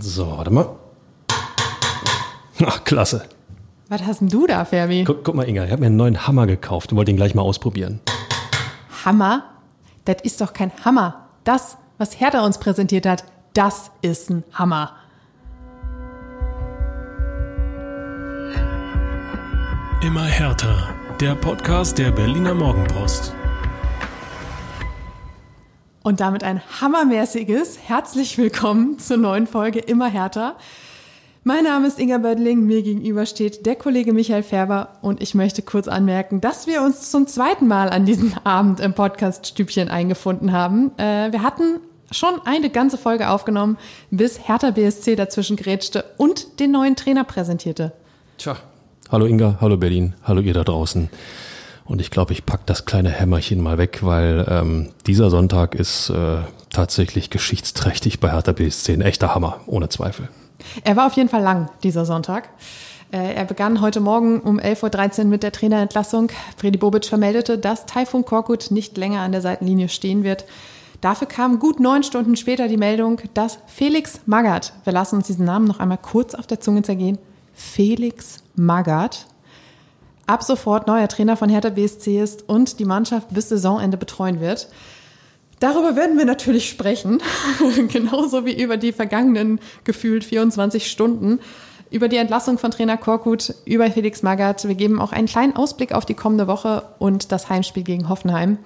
So, warte mal. Ach, klasse. Was hast denn du da, Ferbi? Guck, guck mal, Inga, ich habe mir einen neuen Hammer gekauft und wollte ihn gleich mal ausprobieren. Hammer? Das ist doch kein Hammer. Das, was Hertha uns präsentiert hat, das ist ein Hammer. Immer härter. Der Podcast der Berliner Morgenpost. Und damit ein hammermäßiges Herzlich willkommen zur neuen Folge Immer härter. Mein Name ist Inga Bödling, mir gegenüber steht der Kollege Michael Färber und ich möchte kurz anmerken, dass wir uns zum zweiten Mal an diesem Abend im Podcast-Stübchen eingefunden haben. Äh, wir hatten schon eine ganze Folge aufgenommen, bis Hertha BSC dazwischen grätschte und den neuen Trainer präsentierte. Tja. Hallo Inga, hallo Berlin, hallo ihr da draußen. Und ich glaube, ich pack das kleine Hämmerchen mal weg, weil ähm, dieser Sonntag ist äh, tatsächlich geschichtsträchtig bei Hertha BSC. Ein echter Hammer, ohne Zweifel. Er war auf jeden Fall lang, dieser Sonntag. Äh, er begann heute Morgen um 11.13 Uhr mit der Trainerentlassung. Freddy Bobic vermeldete, dass Taifun Korkut nicht länger an der Seitenlinie stehen wird. Dafür kam gut neun Stunden später die Meldung, dass Felix Magath, wir lassen uns diesen Namen noch einmal kurz auf der Zunge zergehen, Felix Magath ab sofort neuer Trainer von Hertha BSC ist und die Mannschaft bis Saisonende betreuen wird. Darüber werden wir natürlich sprechen, genauso wie über die vergangenen gefühlt 24 Stunden, über die Entlassung von Trainer Korkut, über Felix Magath. Wir geben auch einen kleinen Ausblick auf die kommende Woche und das Heimspiel gegen Hoffenheim.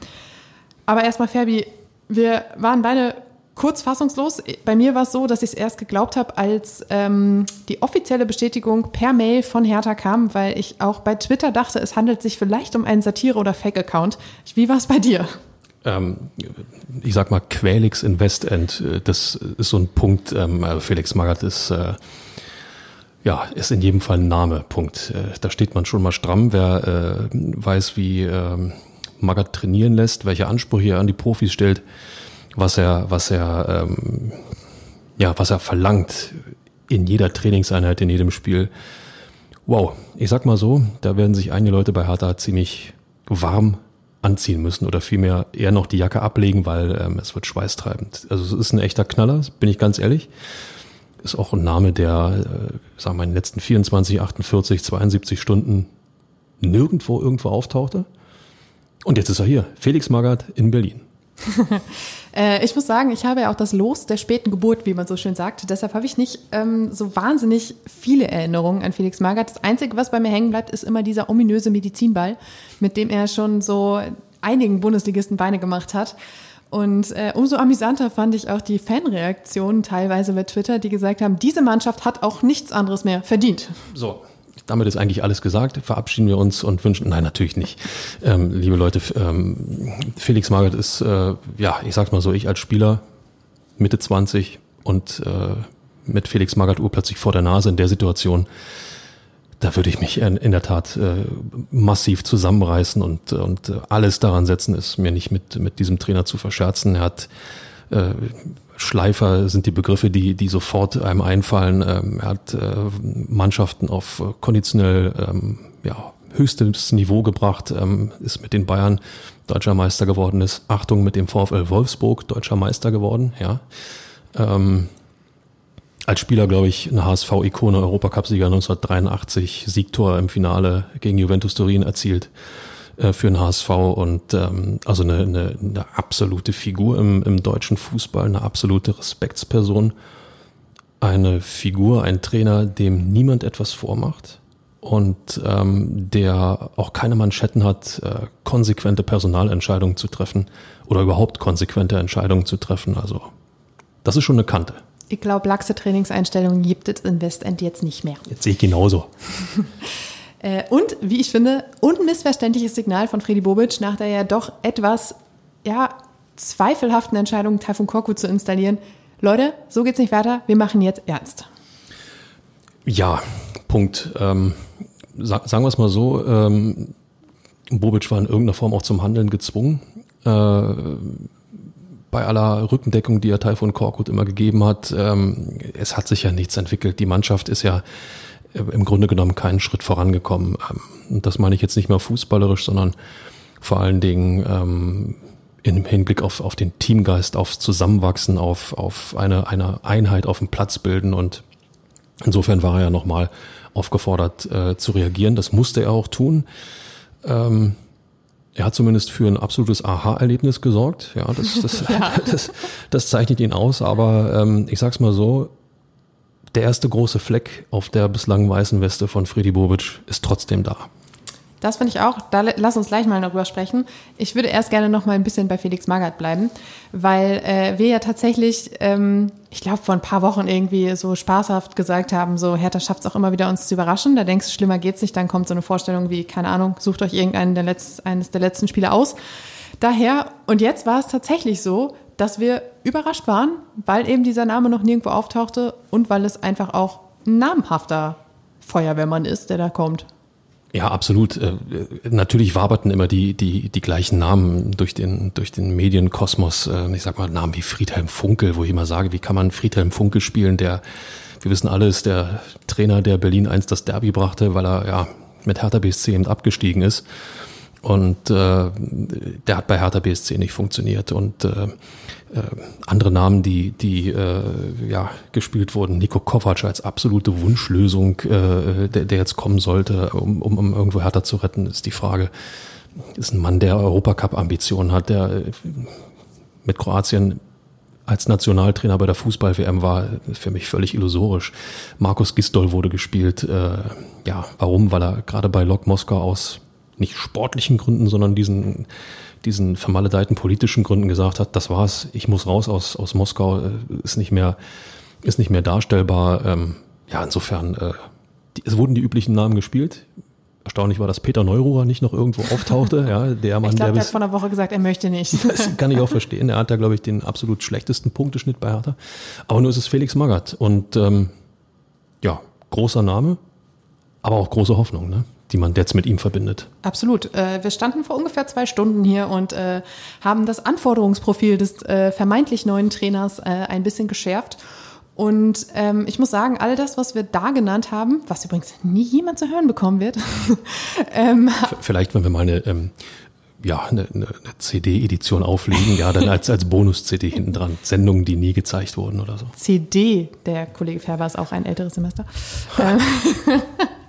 Aber erstmal, Ferbi, wir waren beide kurz fassungslos. Bei mir war es so, dass ich es erst geglaubt habe, als ähm, die offizielle Bestätigung per Mail von Hertha kam, weil ich auch bei Twitter dachte, es handelt sich vielleicht um einen Satire- oder Fake-Account. Wie war es bei dir? Ähm, ich sag mal, Quälix in Westend, äh, das ist so ein Punkt. Ähm, also Felix Magath ist, äh, ja, ist in jedem Fall ein Name, Punkt. Äh, da steht man schon mal stramm. Wer äh, weiß, wie äh, Magath trainieren lässt, welche Ansprüche er an die Profis stellt, was er, was er, ähm, ja, was er verlangt in jeder Trainingseinheit, in jedem Spiel. Wow, ich sag mal so, da werden sich einige Leute bei Hertha ziemlich warm anziehen müssen oder vielmehr eher noch die Jacke ablegen, weil ähm, es wird schweißtreibend. Also es ist ein echter Knaller, bin ich ganz ehrlich. Ist auch ein Name, der, äh, sagen wir, in den letzten 24, 48, 72 Stunden nirgendwo irgendwo auftauchte. Und jetzt ist er hier, Felix Magath in Berlin. äh, ich muss sagen, ich habe ja auch das Los der späten Geburt, wie man so schön sagt. Deshalb habe ich nicht ähm, so wahnsinnig viele Erinnerungen an Felix Magath. Das Einzige, was bei mir hängen bleibt, ist immer dieser ominöse Medizinball, mit dem er schon so einigen Bundesligisten Beine gemacht hat. Und äh, umso amüsanter fand ich auch die Fanreaktionen teilweise bei Twitter, die gesagt haben, diese Mannschaft hat auch nichts anderes mehr verdient. So, damit ist eigentlich alles gesagt. Verabschieden wir uns und wünschen, nein, natürlich nicht. Ähm, liebe Leute, ähm, Felix Magath ist, äh, ja, ich sag's mal so, ich als Spieler, Mitte 20 und äh, mit Felix Magath urplötzlich vor der Nase in der Situation, da würde ich mich in, in der Tat äh, massiv zusammenreißen und, und alles daran setzen, es mir nicht mit, mit diesem Trainer zu verscherzen. Er hat äh, Schleifer sind die Begriffe, die, die sofort einem einfallen. Ähm, er hat äh, Mannschaften auf konditionell ähm, ja, höchstes Niveau gebracht, ähm, ist mit den Bayern deutscher Meister geworden, ist Achtung mit dem VfL Wolfsburg deutscher Meister geworden, ja. Als Spieler, glaube ich, eine HSV-Ikone, Europacup-Sieger 1983, Siegtor im Finale gegen Juventus Turin erzielt. Äh, für den HSV und ähm, also eine, eine, eine absolute Figur im, im deutschen Fußball, eine absolute Respektsperson, eine Figur, ein Trainer, dem niemand etwas vormacht und ähm, der auch keine Manschetten hat, äh, konsequente Personalentscheidungen zu treffen oder überhaupt konsequente Entscheidungen zu treffen. Also das ist schon eine Kante. Ich glaube, laxe Trainingseinstellungen gibt es in Westend jetzt nicht mehr. Jetzt sehe ich genauso. Äh, und, wie ich finde, unmissverständliches Signal von Freddy Bobic nach der ja doch etwas, ja, zweifelhaften Entscheidung, Taifun Korku zu installieren. Leute, so geht's nicht weiter, wir machen jetzt ernst. Ja, Punkt. Ähm, sa sagen wir es mal so, ähm, Bobic war in irgendeiner Form auch zum Handeln gezwungen. Äh, bei aller Rückendeckung, die er Taifun Korkut immer gegeben hat, ähm, es hat sich ja nichts entwickelt. Die Mannschaft ist ja im Grunde genommen keinen Schritt vorangekommen. Ähm, und das meine ich jetzt nicht mehr fußballerisch, sondern vor allen Dingen ähm, im Hinblick auf, auf den Teamgeist, aufs Zusammenwachsen, auf, auf eine, eine Einheit auf dem Platz bilden und insofern war er ja nochmal aufgefordert äh, zu reagieren. Das musste er auch tun. Ähm, er hat zumindest für ein absolutes Aha-Erlebnis gesorgt. Ja, das, das, ja. das, das zeichnet ihn aus. Aber ähm, ich sag's mal so, der erste große Fleck auf der bislang weißen Weste von Freddy Bobic ist trotzdem da. Das finde ich auch. Da lass uns gleich mal darüber sprechen. Ich würde erst gerne noch mal ein bisschen bei Felix Magath bleiben, weil äh, wir ja tatsächlich, ähm, ich glaube, vor ein paar Wochen irgendwie so spaßhaft gesagt haben, so Hertha schafft es auch immer wieder, uns zu überraschen. Da denkst du, schlimmer geht's nicht. Dann kommt so eine Vorstellung wie, keine Ahnung, sucht euch irgendeinen der Letz-, eines der letzten Spiele aus. Daher, und jetzt war es tatsächlich so, dass wir überrascht waren, weil eben dieser Name noch nirgendwo auftauchte und weil es einfach auch ein namhafter Feuerwehrmann ist, der da kommt. Ja, absolut. Äh, natürlich waberten immer die, die, die gleichen Namen durch den, durch den Medienkosmos. Äh, ich sag mal Namen wie Friedhelm Funkel, wo ich immer sage, wie kann man Friedhelm Funkel spielen, der, wir wissen alle, ist der Trainer, der Berlin einst das Derby brachte, weil er ja mit Hertha BSC eben abgestiegen ist. Und äh, der hat bei Hertha BSC nicht funktioniert. Und äh, äh, andere Namen, die, die äh, ja, gespielt wurden, Nico Kovac als absolute Wunschlösung, äh, der, der jetzt kommen sollte, um, um, um irgendwo Hertha zu retten, ist die Frage. Ist ein Mann, der Europacup-Ambitionen hat, der äh, mit Kroatien als Nationaltrainer bei der Fußball-WM war für mich völlig illusorisch. Markus Gistol wurde gespielt. Äh, ja, warum? Weil er gerade bei Lok Moskau aus nicht sportlichen Gründen, sondern diesen, diesen vermaledeiten politischen Gründen gesagt hat, das war's, ich muss raus aus, aus Moskau, äh, ist nicht mehr, ist nicht mehr darstellbar. Ähm, ja, insofern, äh, die, es wurden die üblichen Namen gespielt. Erstaunlich war, dass Peter Neururer nicht noch irgendwo auftauchte. Ja, der Mann, ich glaub, der, der hat vor einer Woche gesagt, er möchte nicht. Das kann ich auch verstehen. Er hat da, glaube ich, den absolut schlechtesten Punkteschnitt bei Hertha. Aber nur ist es Felix Magath. Und ähm, ja, großer Name, aber auch große Hoffnung. Ne? Die man jetzt mit ihm verbindet. Absolut. Äh, wir standen vor ungefähr zwei Stunden hier und äh, haben das Anforderungsprofil des äh, vermeintlich neuen Trainers ein bisschen geschärft. Und ähm, ich muss sagen, all das, was wir da genannt haben, was übrigens nie jemand zu hören bekommen wird. ähm, Vielleicht, wenn wir mal eine, ähm, ja, eine, eine CD-Edition auflegen, ja, dann als, als Bonus-CD hinten dran. Sendungen, die nie gezeigt wurden oder so. CD, der Kollege Färber ist auch ein älteres Semester.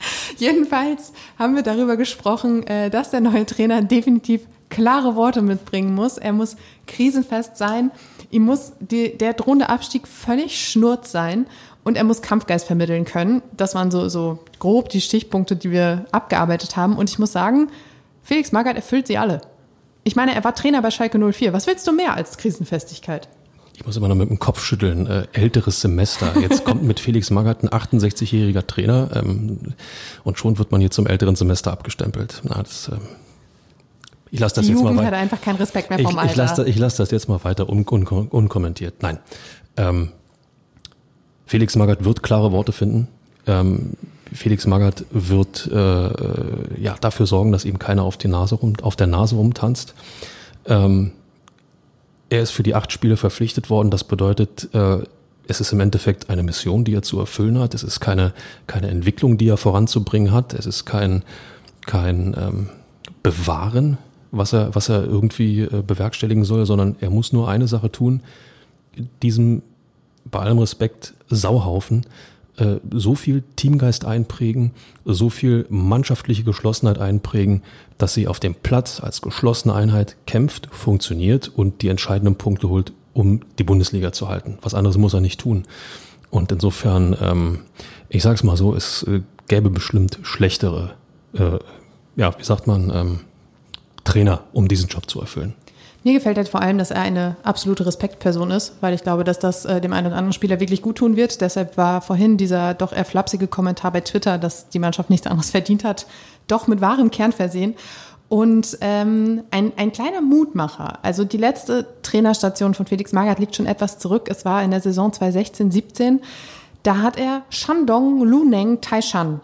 Jedenfalls haben wir darüber gesprochen, äh, dass der neue Trainer definitiv klare Worte mitbringen muss. Er muss krisenfest sein. Ihm muss die, der drohende Abstieg völlig schnurz sein und er muss Kampfgeist vermitteln können. Das waren so, so grob die Stichpunkte, die wir abgearbeitet haben. Und ich muss sagen, Felix Magath erfüllt sie alle. Ich meine, er war Trainer bei Schalke 04. Was willst du mehr als Krisenfestigkeit? Ich muss immer noch mit dem Kopf schütteln, äh, älteres Semester. Jetzt kommt mit Felix Magath ein 68-jähriger Trainer ähm, und schon wird man hier zum älteren Semester abgestempelt. Na, das, ähm, ich lasse das Die jetzt Jugend mal weiter. hat einfach keinen Respekt mehr vom ich, Alter. Ich lasse ich lass das jetzt mal weiter un, un, unkommentiert. Nein. Ähm, Felix Magath wird klare Worte finden. Ähm, Felix Magath wird äh, ja dafür sorgen, dass ihm keiner auf, die Nase rum, auf der Nase rumtanzt. Ähm, er ist für die acht Spiele verpflichtet worden. Das bedeutet, äh, es ist im Endeffekt eine Mission, die er zu erfüllen hat. Es ist keine, keine Entwicklung, die er voranzubringen hat. Es ist kein, kein ähm, Bewahren, was er, was er irgendwie äh, bewerkstelligen soll, sondern er muss nur eine Sache tun, diesem, bei allem Respekt, Sauhaufen so viel Teamgeist einprägen, so viel mannschaftliche Geschlossenheit einprägen, dass sie auf dem Platz als geschlossene Einheit kämpft, funktioniert und die entscheidenden Punkte holt, um die Bundesliga zu halten. Was anderes muss er nicht tun. Und insofern, ähm, ich sag's mal so, es äh, gäbe bestimmt schlechtere, äh, ja, wie sagt man, ähm, Trainer, um diesen Job zu erfüllen. Mir gefällt halt vor allem, dass er eine absolute Respektperson ist, weil ich glaube, dass das äh, dem einen oder anderen Spieler wirklich gut tun wird. Deshalb war vorhin dieser doch eher flapsige Kommentar bei Twitter, dass die Mannschaft nichts anderes verdient hat, doch mit wahrem Kern versehen. Und ähm, ein, ein kleiner Mutmacher. Also die letzte Trainerstation von Felix Magath liegt schon etwas zurück. Es war in der Saison 2016-17. Da hat er Shandong Luneng Taishan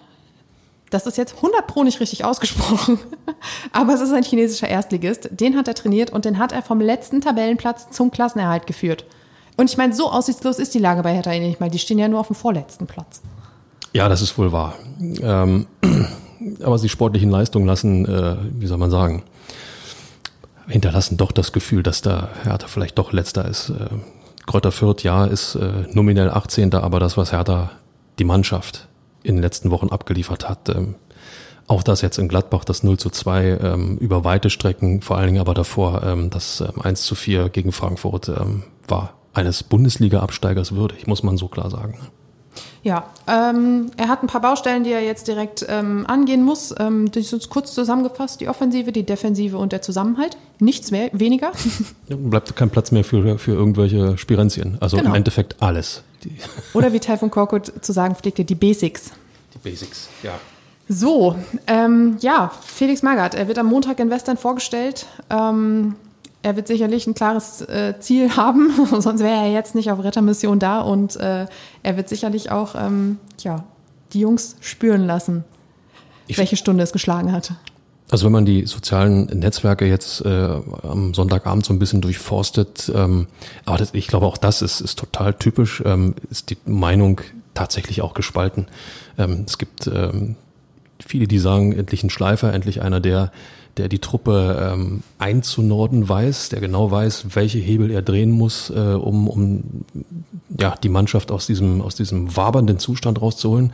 das ist jetzt 100 pro nicht richtig ausgesprochen, aber es ist ein chinesischer Erstligist. Den hat er trainiert und den hat er vom letzten Tabellenplatz zum Klassenerhalt geführt. Und ich meine, so aussichtslos ist die Lage bei Hertha nicht mal. Die stehen ja nur auf dem vorletzten Platz. Ja, das ist wohl wahr. Ähm, aber die sportlichen Leistungen lassen, äh, wie soll man sagen, hinterlassen doch das Gefühl, dass da Hertha vielleicht doch letzter ist. Äh, Kräuter Fürth, ja, ist äh, nominell 18. Aber das, was Hertha die Mannschaft in den letzten Wochen abgeliefert hat, ähm, auch das jetzt in Gladbach, das 0 zu 2 ähm, über weite Strecken, vor allen Dingen aber davor ähm, das ähm, 1 zu 4 gegen Frankfurt ähm, war eines Bundesliga-Absteigers würdig, muss man so klar sagen. Ja, ähm, er hat ein paar Baustellen, die er jetzt direkt ähm, angehen muss. Ähm, das ist kurz zusammengefasst, die Offensive, die Defensive und der Zusammenhalt. Nichts mehr, weniger. Bleibt kein Platz mehr für, für irgendwelche Spirenzien. Also genau. im Endeffekt alles. Die Oder wie Taifun Korkut zu sagen pflegte, die Basics. Die Basics, ja. So, ähm, ja, Felix Magath, er wird am Montag in Western vorgestellt. Ähm, er wird sicherlich ein klares äh, Ziel haben, sonst wäre er jetzt nicht auf Rettermission da und äh, er wird sicherlich auch ähm, ja, die Jungs spüren lassen, ich welche Stunde es geschlagen hat. Also wenn man die sozialen Netzwerke jetzt äh, am Sonntagabend so ein bisschen durchforstet, ähm, aber das, ich glaube auch das ist, ist total typisch, ähm, ist die Meinung tatsächlich auch gespalten. Ähm, es gibt ähm, viele, die sagen, endlich ein Schleifer, endlich einer, der der die Truppe ähm, einzunorden weiß, der genau weiß, welche Hebel er drehen muss, äh, um, um ja, die Mannschaft aus diesem, aus diesem wabernden Zustand rauszuholen.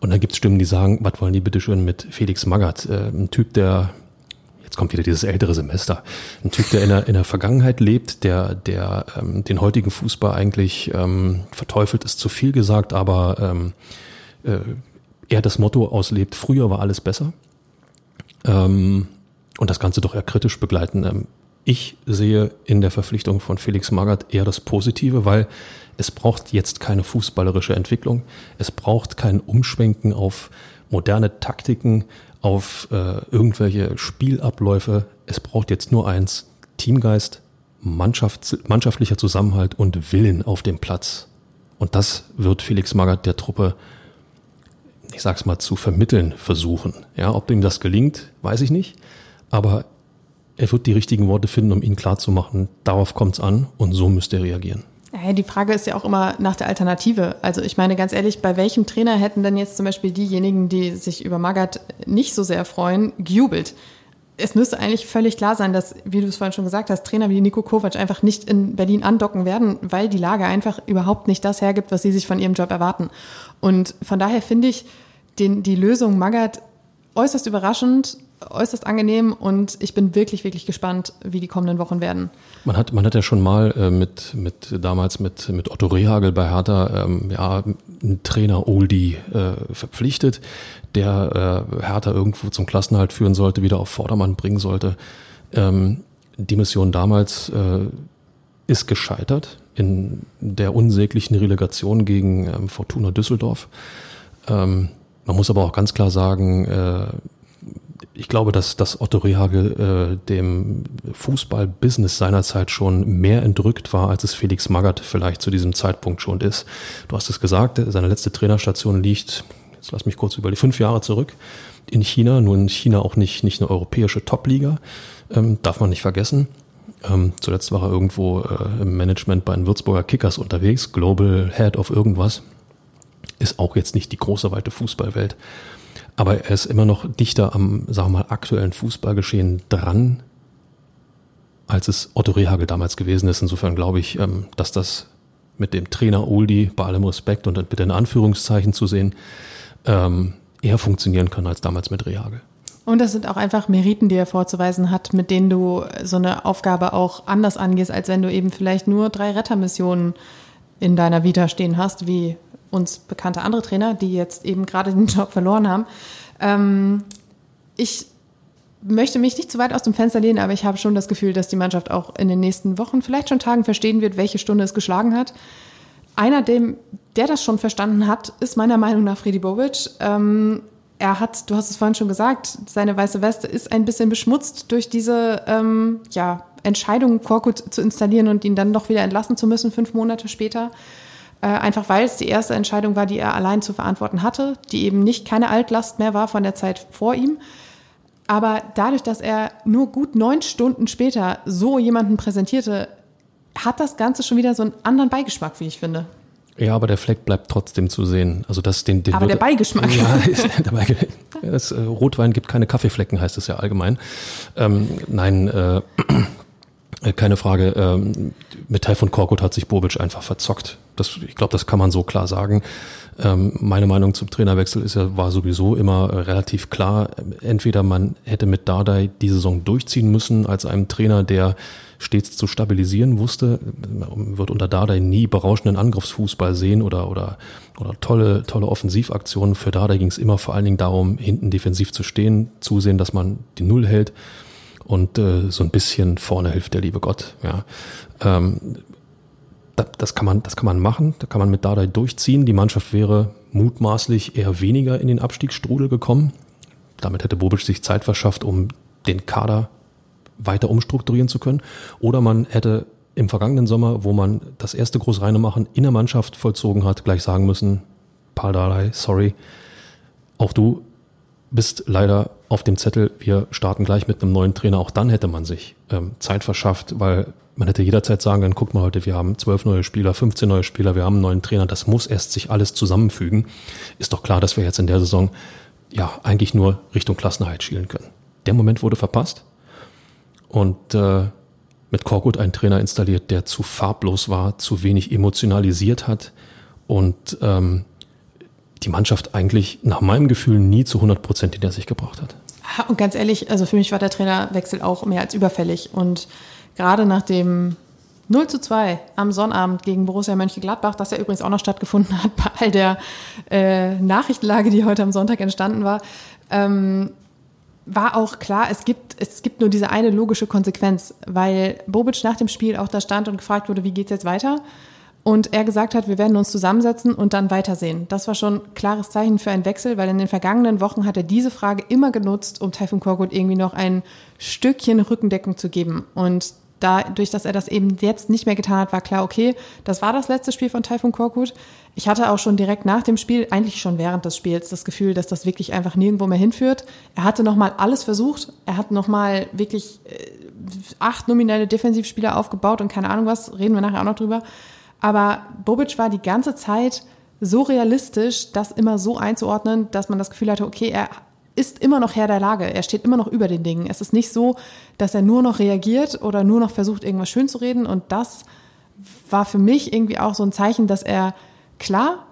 Und dann gibt es Stimmen, die sagen, was wollen die bitte schön mit Felix Magath? Äh, ein Typ, der, jetzt kommt wieder dieses ältere Semester, ein Typ, der in der, in der Vergangenheit lebt, der, der ähm, den heutigen Fußball eigentlich ähm, verteufelt, ist zu viel gesagt, aber ähm, äh, er das Motto auslebt, früher war alles besser. Ähm, und das Ganze doch eher kritisch begleiten. Ähm, ich sehe in der Verpflichtung von Felix Magath eher das Positive, weil es braucht jetzt keine fußballerische Entwicklung. Es braucht kein Umschwenken auf moderne Taktiken, auf äh, irgendwelche Spielabläufe. Es braucht jetzt nur eins, Teamgeist, Mannschaft, mannschaftlicher Zusammenhalt und Willen auf dem Platz. Und das wird Felix Magath der Truppe, ich sag's mal, zu vermitteln versuchen. Ja, ob ihm das gelingt, weiß ich nicht aber er wird die richtigen Worte finden, um ihn klarzumachen, darauf kommt es an und so müsste er reagieren. Die Frage ist ja auch immer nach der Alternative. Also ich meine ganz ehrlich, bei welchem Trainer hätten denn jetzt zum Beispiel diejenigen, die sich über Magath nicht so sehr freuen, gejubelt? Es müsste eigentlich völlig klar sein, dass, wie du es vorhin schon gesagt hast, Trainer wie Nico Kovac einfach nicht in Berlin andocken werden, weil die Lage einfach überhaupt nicht das hergibt, was sie sich von ihrem Job erwarten. Und von daher finde ich den, die Lösung Magath äußerst überraschend, äußerst angenehm und ich bin wirklich, wirklich gespannt, wie die kommenden Wochen werden. Man hat, man hat ja schon mal äh, mit, mit damals mit, mit Otto Rehagel bei Hertha ähm, ja, einen Trainer Oldie äh, verpflichtet, der äh, Hertha irgendwo zum Klassenhalt führen sollte, wieder auf Vordermann bringen sollte. Ähm, die Mission damals äh, ist gescheitert in der unsäglichen Relegation gegen ähm, Fortuna Düsseldorf. Ähm, man muss aber auch ganz klar sagen, äh, ich glaube, dass, dass Otto Rehagel äh, dem Fußball-Business seinerzeit schon mehr entrückt war, als es Felix Magath vielleicht zu diesem Zeitpunkt schon ist. Du hast es gesagt, seine letzte Trainerstation liegt, jetzt lass mich kurz über die fünf Jahre zurück, in China. Nun in China auch nicht, nicht eine europäische Top-Liga, ähm, darf man nicht vergessen. Ähm, zuletzt war er irgendwo äh, im Management bei den Würzburger Kickers unterwegs, Global Head of irgendwas. Ist auch jetzt nicht die große weite Fußballwelt. Aber er ist immer noch dichter am, sagen wir mal, aktuellen Fußballgeschehen dran, als es Otto Rehagel damals gewesen ist. Insofern glaube ich, ähm, dass das mit dem Trainer Oldie, bei allem Respekt und bitte in Anführungszeichen zu sehen, ähm, eher funktionieren kann als damals mit Rehagel. Und das sind auch einfach Meriten, die er vorzuweisen hat, mit denen du so eine Aufgabe auch anders angehst, als wenn du eben vielleicht nur drei Rettermissionen in deiner Vita stehen hast, wie uns bekannte andere Trainer, die jetzt eben gerade den Job verloren haben. Ähm, ich möchte mich nicht zu weit aus dem Fenster lehnen, aber ich habe schon das Gefühl, dass die Mannschaft auch in den nächsten Wochen, vielleicht schon Tagen verstehen wird, welche Stunde es geschlagen hat. Einer, dem, der das schon verstanden hat, ist meiner Meinung nach Freddy Bobic. Ähm, er hat, du hast es vorhin schon gesagt, seine weiße Weste ist ein bisschen beschmutzt durch diese ähm, ja, Entscheidung, Korkut zu installieren und ihn dann doch wieder entlassen zu müssen, fünf Monate später. Äh, einfach weil es die erste Entscheidung war, die er allein zu verantworten hatte, die eben nicht keine Altlast mehr war von der Zeit vor ihm. Aber dadurch, dass er nur gut neun Stunden später so jemanden präsentierte, hat das Ganze schon wieder so einen anderen Beigeschmack, wie ich finde. Ja, aber der Fleck bleibt trotzdem zu sehen. Also das den, den aber der Beigeschmack. Ja, der Beigeschmack. Das, äh, Rotwein gibt keine Kaffeeflecken, heißt es ja allgemein. Ähm, nein, äh, keine Frage. Ähm, mit Taifun Korkut hat sich Bobic einfach verzockt. Das, ich glaube, das kann man so klar sagen. Ähm, meine Meinung zum Trainerwechsel ist ja, war sowieso immer äh, relativ klar. Entweder man hätte mit Dardai die Saison durchziehen müssen als einem Trainer, der stets zu stabilisieren wusste. Man wird unter Dardai nie berauschenden Angriffsfußball sehen oder, oder, oder tolle, tolle Offensivaktionen. Für Dardai ging es immer vor allen Dingen darum, hinten defensiv zu stehen, zusehen, dass man die Null hält und äh, so ein bisschen vorne hilft der liebe Gott. Ja. Ähm, das, das, kann man, das kann man machen, da kann man mit Dardai durchziehen. Die Mannschaft wäre mutmaßlich eher weniger in den Abstiegsstrudel gekommen. Damit hätte Bobic sich Zeit verschafft, um den Kader weiter umstrukturieren zu können. Oder man hätte im vergangenen Sommer, wo man das erste groß reine machen in der Mannschaft vollzogen hat, gleich sagen müssen, Paul Dardai, sorry, auch du bist leider auf dem Zettel, wir starten gleich mit einem neuen Trainer. Auch dann hätte man sich ähm, Zeit verschafft, weil man hätte jederzeit sagen können, guck mal heute, wir haben zwölf neue Spieler, 15 neue Spieler, wir haben einen neuen Trainer, das muss erst sich alles zusammenfügen. Ist doch klar, dass wir jetzt in der Saison ja eigentlich nur Richtung Klassenheit schielen können. Der Moment wurde verpasst und äh, mit Korkut einen Trainer installiert, der zu farblos war, zu wenig emotionalisiert hat und ähm, die Mannschaft eigentlich nach meinem Gefühl nie zu 100 Prozent hinter sich gebracht hat. Und ganz ehrlich, also für mich war der Trainerwechsel auch mehr als überfällig. Und gerade nach dem 0 zu 2 am Sonnabend gegen Borussia Mönchengladbach, das ja übrigens auch noch stattgefunden hat bei all der äh, Nachrichtenlage, die heute am Sonntag entstanden war, ähm, war auch klar, es gibt, es gibt nur diese eine logische Konsequenz, weil Bobic nach dem Spiel auch da stand und gefragt wurde, wie geht's jetzt weiter? Und er gesagt hat, wir werden uns zusammensetzen und dann weitersehen. Das war schon ein klares Zeichen für einen Wechsel, weil in den vergangenen Wochen hat er diese Frage immer genutzt, um Taifun Korkut irgendwie noch ein Stückchen Rückendeckung zu geben. Und dadurch, dass er das eben jetzt nicht mehr getan hat, war klar, okay, das war das letzte Spiel von Taifun Korkut. Ich hatte auch schon direkt nach dem Spiel, eigentlich schon während des Spiels, das Gefühl, dass das wirklich einfach nirgendwo mehr hinführt. Er hatte nochmal alles versucht. Er hat nochmal wirklich äh, acht nominelle Defensivspieler aufgebaut und keine Ahnung was, reden wir nachher auch noch drüber. Aber Bobic war die ganze Zeit so realistisch, das immer so einzuordnen, dass man das Gefühl hatte, okay, er ist immer noch Herr der Lage. Er steht immer noch über den Dingen. Es ist nicht so, dass er nur noch reagiert oder nur noch versucht, irgendwas schön zu reden. Und das war für mich irgendwie auch so ein Zeichen, dass er klar,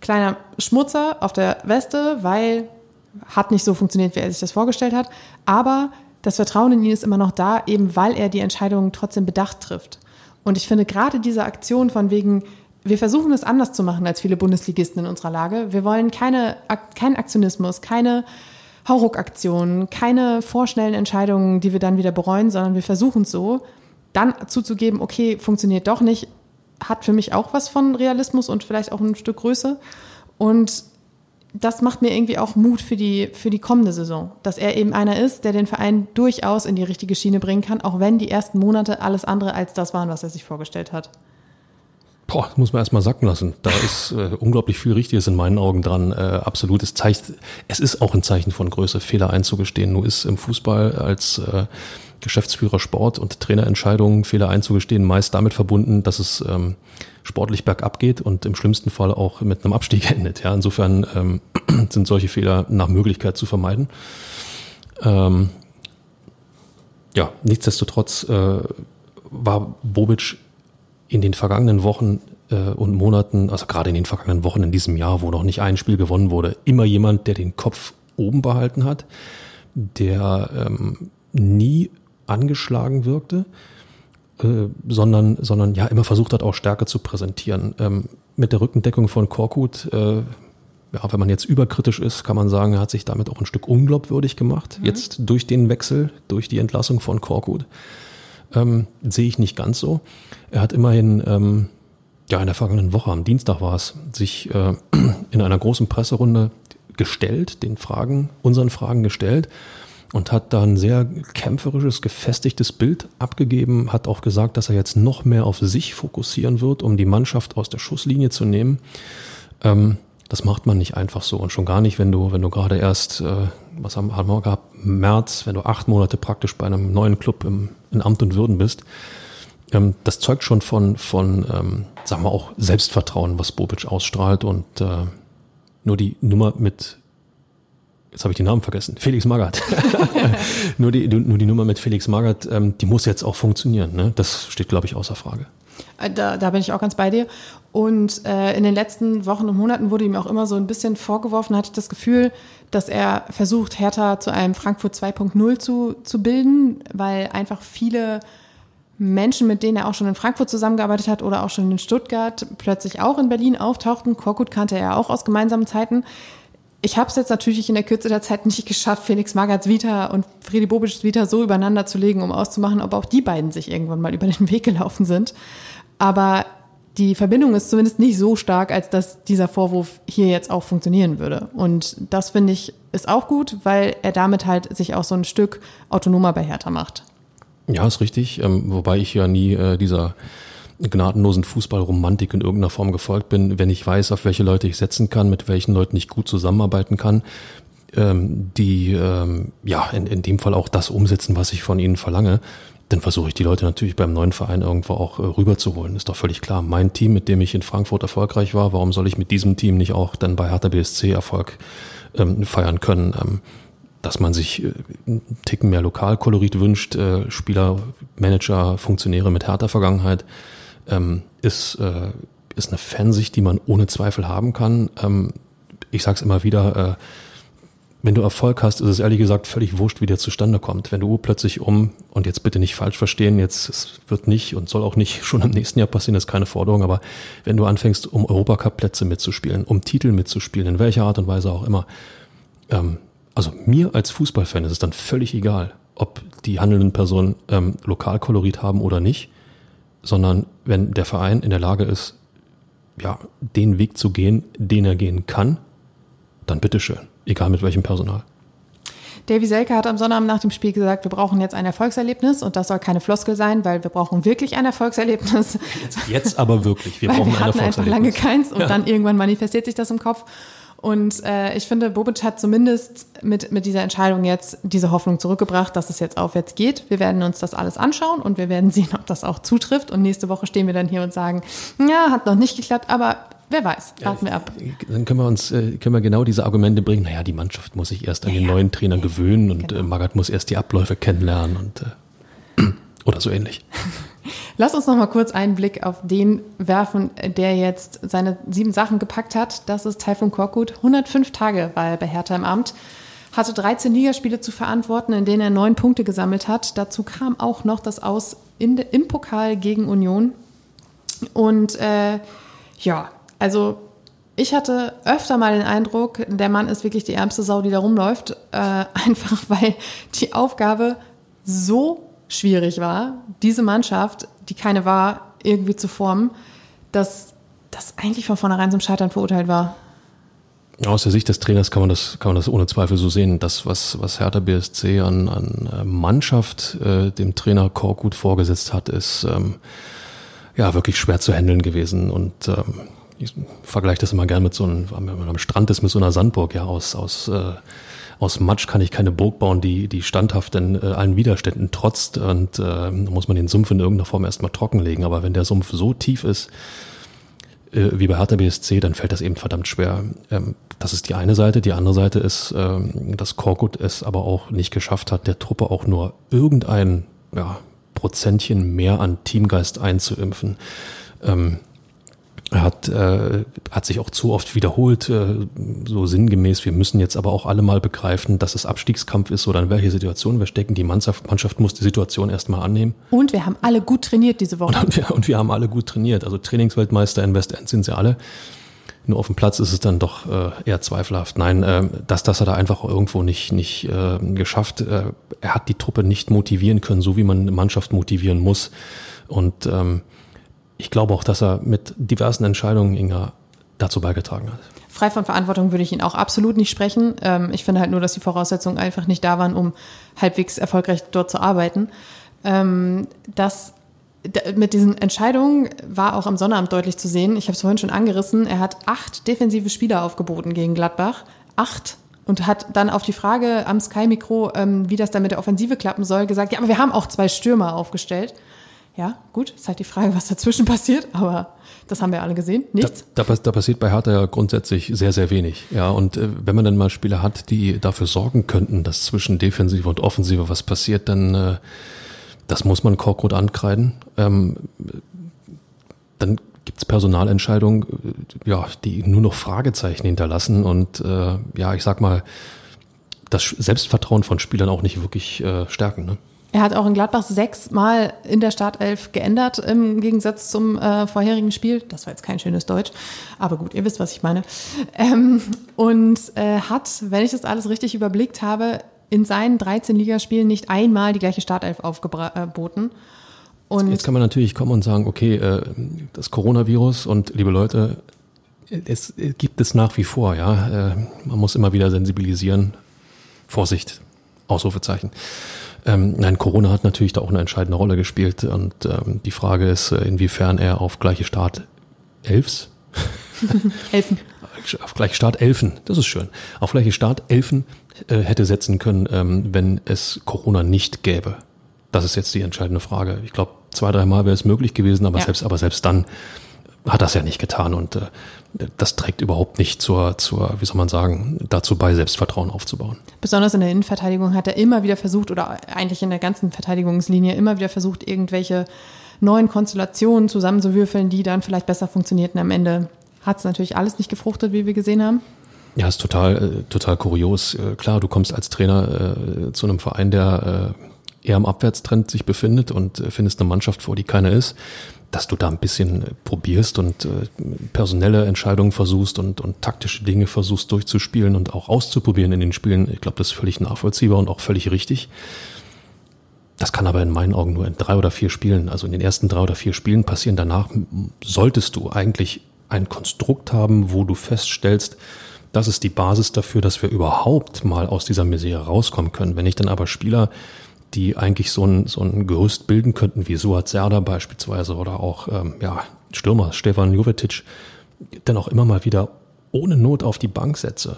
kleiner Schmutzer auf der Weste, weil hat nicht so funktioniert, wie er sich das vorgestellt hat. Aber das Vertrauen in ihn ist immer noch da, eben weil er die Entscheidungen trotzdem bedacht trifft. Und ich finde gerade diese Aktion von wegen, wir versuchen es anders zu machen als viele Bundesligisten in unserer Lage. Wir wollen keine, keinen Aktionismus, keine Hauruck-Aktionen, keine vorschnellen Entscheidungen, die wir dann wieder bereuen, sondern wir versuchen es so. Dann zuzugeben, okay, funktioniert doch nicht, hat für mich auch was von Realismus und vielleicht auch ein Stück Größe. Und das macht mir irgendwie auch Mut für die, für die kommende Saison. Dass er eben einer ist, der den Verein durchaus in die richtige Schiene bringen kann, auch wenn die ersten Monate alles andere als das waren, was er sich vorgestellt hat. Boah, das muss man erstmal sacken lassen. Da ist äh, unglaublich viel Richtiges in meinen Augen dran. Äh, absolutes Zeichen. Es ist auch ein Zeichen von Größe, Fehler einzugestehen. Nur ist im Fußball als äh, Geschäftsführer Sport und Trainerentscheidungen Fehler einzugestehen meist damit verbunden, dass es ähm, sportlich bergab geht und im schlimmsten Fall auch mit einem Abstieg endet. Ja, insofern ähm, sind solche Fehler nach Möglichkeit zu vermeiden. Ähm, ja, nichtsdestotrotz äh, war Bobic in den vergangenen Wochen äh, und Monaten, also gerade in den vergangenen Wochen in diesem Jahr, wo noch nicht ein Spiel gewonnen wurde, immer jemand, der den Kopf oben behalten hat, der ähm, nie angeschlagen wirkte, äh, sondern, sondern ja immer versucht hat, auch Stärke zu präsentieren. Ähm, mit der Rückendeckung von Korkut, äh, ja, wenn man jetzt überkritisch ist, kann man sagen, er hat sich damit auch ein Stück unglaubwürdig gemacht. Mhm. Jetzt durch den Wechsel, durch die Entlassung von Korkut ähm, sehe ich nicht ganz so. Er hat immerhin, ähm, ja, in der vergangenen Woche, am Dienstag war es, sich äh, in einer großen Presserunde gestellt, den Fragen, unseren Fragen gestellt und hat da ein sehr kämpferisches, gefestigtes Bild abgegeben, hat auch gesagt, dass er jetzt noch mehr auf sich fokussieren wird, um die Mannschaft aus der Schusslinie zu nehmen. Ähm, das macht man nicht einfach so und schon gar nicht, wenn du, wenn du gerade erst, äh, was haben, wir gehabt, März, wenn du acht Monate praktisch bei einem neuen Club im, in Amt und Würden bist. Ähm, das zeugt schon von, von ähm, sagen wir auch, Selbstvertrauen, was Bobic ausstrahlt und äh, nur die Nummer mit jetzt habe ich den Namen vergessen, Felix Magath. nur, die, nur die Nummer mit Felix Magath, ähm, die muss jetzt auch funktionieren. Ne? Das steht, glaube ich, außer Frage. Äh, da, da bin ich auch ganz bei dir. Und äh, in den letzten Wochen und Monaten wurde ihm auch immer so ein bisschen vorgeworfen, hatte ich das Gefühl, dass er versucht, Hertha zu einem Frankfurt 2.0 zu, zu bilden, weil einfach viele Menschen, mit denen er auch schon in Frankfurt zusammengearbeitet hat oder auch schon in Stuttgart, plötzlich auch in Berlin auftauchten. Korkut kannte er auch aus gemeinsamen Zeiten. Ich habe es jetzt natürlich in der Kürze der Zeit nicht geschafft, Felix Magaths Vita und Friedi Bobic's Vita so übereinander zu legen, um auszumachen, ob auch die beiden sich irgendwann mal über den Weg gelaufen sind. Aber die Verbindung ist zumindest nicht so stark, als dass dieser Vorwurf hier jetzt auch funktionieren würde. Und das finde ich ist auch gut, weil er damit halt sich auch so ein Stück autonomer bei Hertha macht. Ja, ist richtig. Ähm, wobei ich ja nie äh, dieser gnadenlosen Fußballromantik in irgendeiner Form gefolgt bin, wenn ich weiß, auf welche Leute ich setzen kann, mit welchen Leuten ich gut zusammenarbeiten kann, ähm, die ähm, ja in, in dem Fall auch das umsetzen, was ich von ihnen verlange, dann versuche ich die Leute natürlich beim neuen Verein irgendwo auch äh, rüberzuholen. Ist doch völlig klar. Mein Team, mit dem ich in Frankfurt erfolgreich war, warum soll ich mit diesem Team nicht auch dann bei Hertha BSC Erfolg ähm, feiern können? Ähm, dass man sich äh, einen Ticken mehr Lokalkolorit wünscht, äh, Spieler, Manager, Funktionäre mit härter Vergangenheit, ähm, ist, äh, ist eine Fansicht, die man ohne Zweifel haben kann. Ähm, ich sage es immer wieder, äh, wenn du Erfolg hast, ist es ehrlich gesagt völlig wurscht, wie der zustande kommt. Wenn du plötzlich um, und jetzt bitte nicht falsch verstehen, jetzt es wird nicht und soll auch nicht schon im nächsten Jahr passieren, das ist keine Forderung, aber wenn du anfängst, um Europacup-Plätze mitzuspielen, um Titel mitzuspielen, in welcher Art und Weise auch immer, ähm, also mir als Fußballfan ist es dann völlig egal, ob die handelnden Personen ähm, Lokalkolorit haben oder nicht sondern wenn der Verein in der Lage ist, ja, den Weg zu gehen, den er gehen kann, dann bitteschön, egal mit welchem Personal. Davy Selke hat am Sonnabend nach dem Spiel gesagt, wir brauchen jetzt ein Erfolgserlebnis und das soll keine Floskel sein, weil wir brauchen wirklich ein Erfolgserlebnis. Jetzt, jetzt aber wirklich, wir brauchen wir ein Erfolgserlebnis. einfach lange keins und ja. dann irgendwann manifestiert sich das im Kopf. Und äh, ich finde, Bobic hat zumindest mit, mit dieser Entscheidung jetzt diese Hoffnung zurückgebracht, dass es jetzt aufwärts geht. Wir werden uns das alles anschauen und wir werden sehen, ob das auch zutrifft. Und nächste Woche stehen wir dann hier und sagen, ja, hat noch nicht geklappt, aber wer weiß, warten ja, wir ab. Dann können wir uns, äh, können wir genau diese Argumente bringen. Naja, die Mannschaft muss sich erst an ja, den neuen Trainer ja, gewöhnen und genau. äh, Magath muss erst die Abläufe kennenlernen und äh, oder so ähnlich. Lass uns noch mal kurz einen Blick auf den werfen, der jetzt seine sieben Sachen gepackt hat. Das ist Taifun Korkut. 105 Tage war er bei Hertha im Amt, hatte 13 Ligaspiele zu verantworten, in denen er neun Punkte gesammelt hat. Dazu kam auch noch das Aus in, im Pokal gegen Union. Und äh, ja, also ich hatte öfter mal den Eindruck, der Mann ist wirklich die ärmste Sau, die da rumläuft. Äh, einfach weil die Aufgabe so schwierig war, diese Mannschaft, die keine war, irgendwie zu formen, dass das eigentlich von vornherein zum Scheitern verurteilt war. Aus der Sicht des Trainers kann man das, kann man das ohne Zweifel so sehen. Das, was, was Hertha BSC an, an äh, Mannschaft äh, dem Trainer Korkut vorgesetzt hat, ist ähm, ja wirklich schwer zu handeln gewesen. Und ähm, ich vergleiche das immer gerne mit so einem, wenn man am Strand ist, mit so einer Sandburg, ja, aus, aus äh, aus Matsch kann ich keine Burg bauen, die, die standhaft in äh, allen Widerständen trotzt und äh, muss man den Sumpf in irgendeiner Form erstmal trockenlegen. Aber wenn der Sumpf so tief ist, äh, wie bei Hertha BSC, dann fällt das eben verdammt schwer. Ähm, das ist die eine Seite. Die andere Seite ist, ähm, dass Korkut es aber auch nicht geschafft hat, der Truppe auch nur irgendein ja, Prozentchen mehr an Teamgeist einzuimpfen. Ähm, hat, äh, hat sich auch zu oft wiederholt, äh, so sinngemäß, wir müssen jetzt aber auch alle mal begreifen, dass es Abstiegskampf ist oder in welche Situation wir stecken. Die Mannschaft, Mannschaft muss die Situation erstmal annehmen. Und wir haben alle gut trainiert diese Woche. Und wir, und wir haben alle gut trainiert. Also Trainingsweltmeister in Westend sind sie alle. Nur auf dem Platz ist es dann doch äh, eher zweifelhaft. Nein, äh, das, das hat er einfach irgendwo nicht, nicht äh, geschafft. Äh, er hat die Truppe nicht motivieren können, so wie man eine Mannschaft motivieren muss. Und ähm, ich glaube auch, dass er mit diversen Entscheidungen Inga dazu beigetragen hat. Frei von Verantwortung würde ich ihn auch absolut nicht sprechen. Ähm, ich finde halt nur, dass die Voraussetzungen einfach nicht da waren, um halbwegs erfolgreich dort zu arbeiten. Ähm, das mit diesen Entscheidungen war auch am Sonnabend deutlich zu sehen. Ich habe es vorhin schon angerissen. Er hat acht defensive Spieler aufgeboten gegen Gladbach. Acht. Und hat dann auf die Frage am Sky-Mikro, ähm, wie das dann mit der Offensive klappen soll, gesagt, ja, aber wir haben auch zwei Stürmer aufgestellt. Ja, gut, ist halt die Frage, was dazwischen passiert, aber das haben wir alle gesehen. Nichts. Da, da, da passiert bei Hertha ja grundsätzlich sehr, sehr wenig. Ja, und äh, wenn man dann mal Spieler hat, die dafür sorgen könnten, dass zwischen Defensive und Offensive was passiert, dann äh, das muss man Korkut ankreiden. Ähm, dann gibt's Personalentscheidungen, äh, ja, die nur noch Fragezeichen hinterlassen und äh, ja, ich sag mal, das Selbstvertrauen von Spielern auch nicht wirklich äh, stärken. Ne? Er hat auch in Gladbach sechsmal in der Startelf geändert im Gegensatz zum äh, vorherigen Spiel. Das war jetzt kein schönes Deutsch, aber gut, ihr wisst, was ich meine. Ähm, und äh, hat, wenn ich das alles richtig überblickt habe, in seinen 13 Ligaspielen nicht einmal die gleiche Startelf aufgeboten. Und Jetzt kann man natürlich kommen und sagen, okay, äh, das Coronavirus und liebe Leute, es gibt es nach wie vor, ja. Äh, man muss immer wieder sensibilisieren. Vorsicht, Ausrufezeichen. Ähm, nein, Corona hat natürlich da auch eine entscheidende Rolle gespielt und ähm, die Frage ist, äh, inwiefern er auf gleiche Start Elfs? Elfen. auf gleiche Start Elfen, das ist schön. Auf gleiche Start Elfen äh, hätte setzen können, ähm, wenn es Corona nicht gäbe. Das ist jetzt die entscheidende Frage. Ich glaube, zwei, dreimal wäre es möglich gewesen, aber ja. selbst, aber selbst dann hat das ja nicht getan und äh, das trägt überhaupt nicht zur, zur, wie soll man sagen, dazu bei, Selbstvertrauen aufzubauen. Besonders in der Innenverteidigung hat er immer wieder versucht, oder eigentlich in der ganzen Verteidigungslinie immer wieder versucht, irgendwelche neuen Konstellationen zusammenzuwürfeln, die dann vielleicht besser funktionierten. Am Ende hat es natürlich alles nicht gefruchtet, wie wir gesehen haben. Ja, ist total, äh, total kurios. Äh, klar, du kommst als Trainer äh, zu einem Verein, der äh, eher am Abwärtstrend sich befindet und äh, findest eine Mannschaft vor, die keine ist dass du da ein bisschen probierst und äh, personelle Entscheidungen versuchst und, und taktische Dinge versuchst durchzuspielen und auch auszuprobieren in den Spielen. Ich glaube, das ist völlig nachvollziehbar und auch völlig richtig. Das kann aber in meinen Augen nur in drei oder vier Spielen, also in den ersten drei oder vier Spielen passieren. Danach solltest du eigentlich ein Konstrukt haben, wo du feststellst, das ist die Basis dafür, dass wir überhaupt mal aus dieser Misere rauskommen können. Wenn ich dann aber Spieler die eigentlich so ein, so ein Gerüst bilden könnten, wie Suat Serda beispielsweise oder auch ähm, ja, Stürmer Stefan Jovetic, dann auch immer mal wieder ohne Not auf die Bank setze,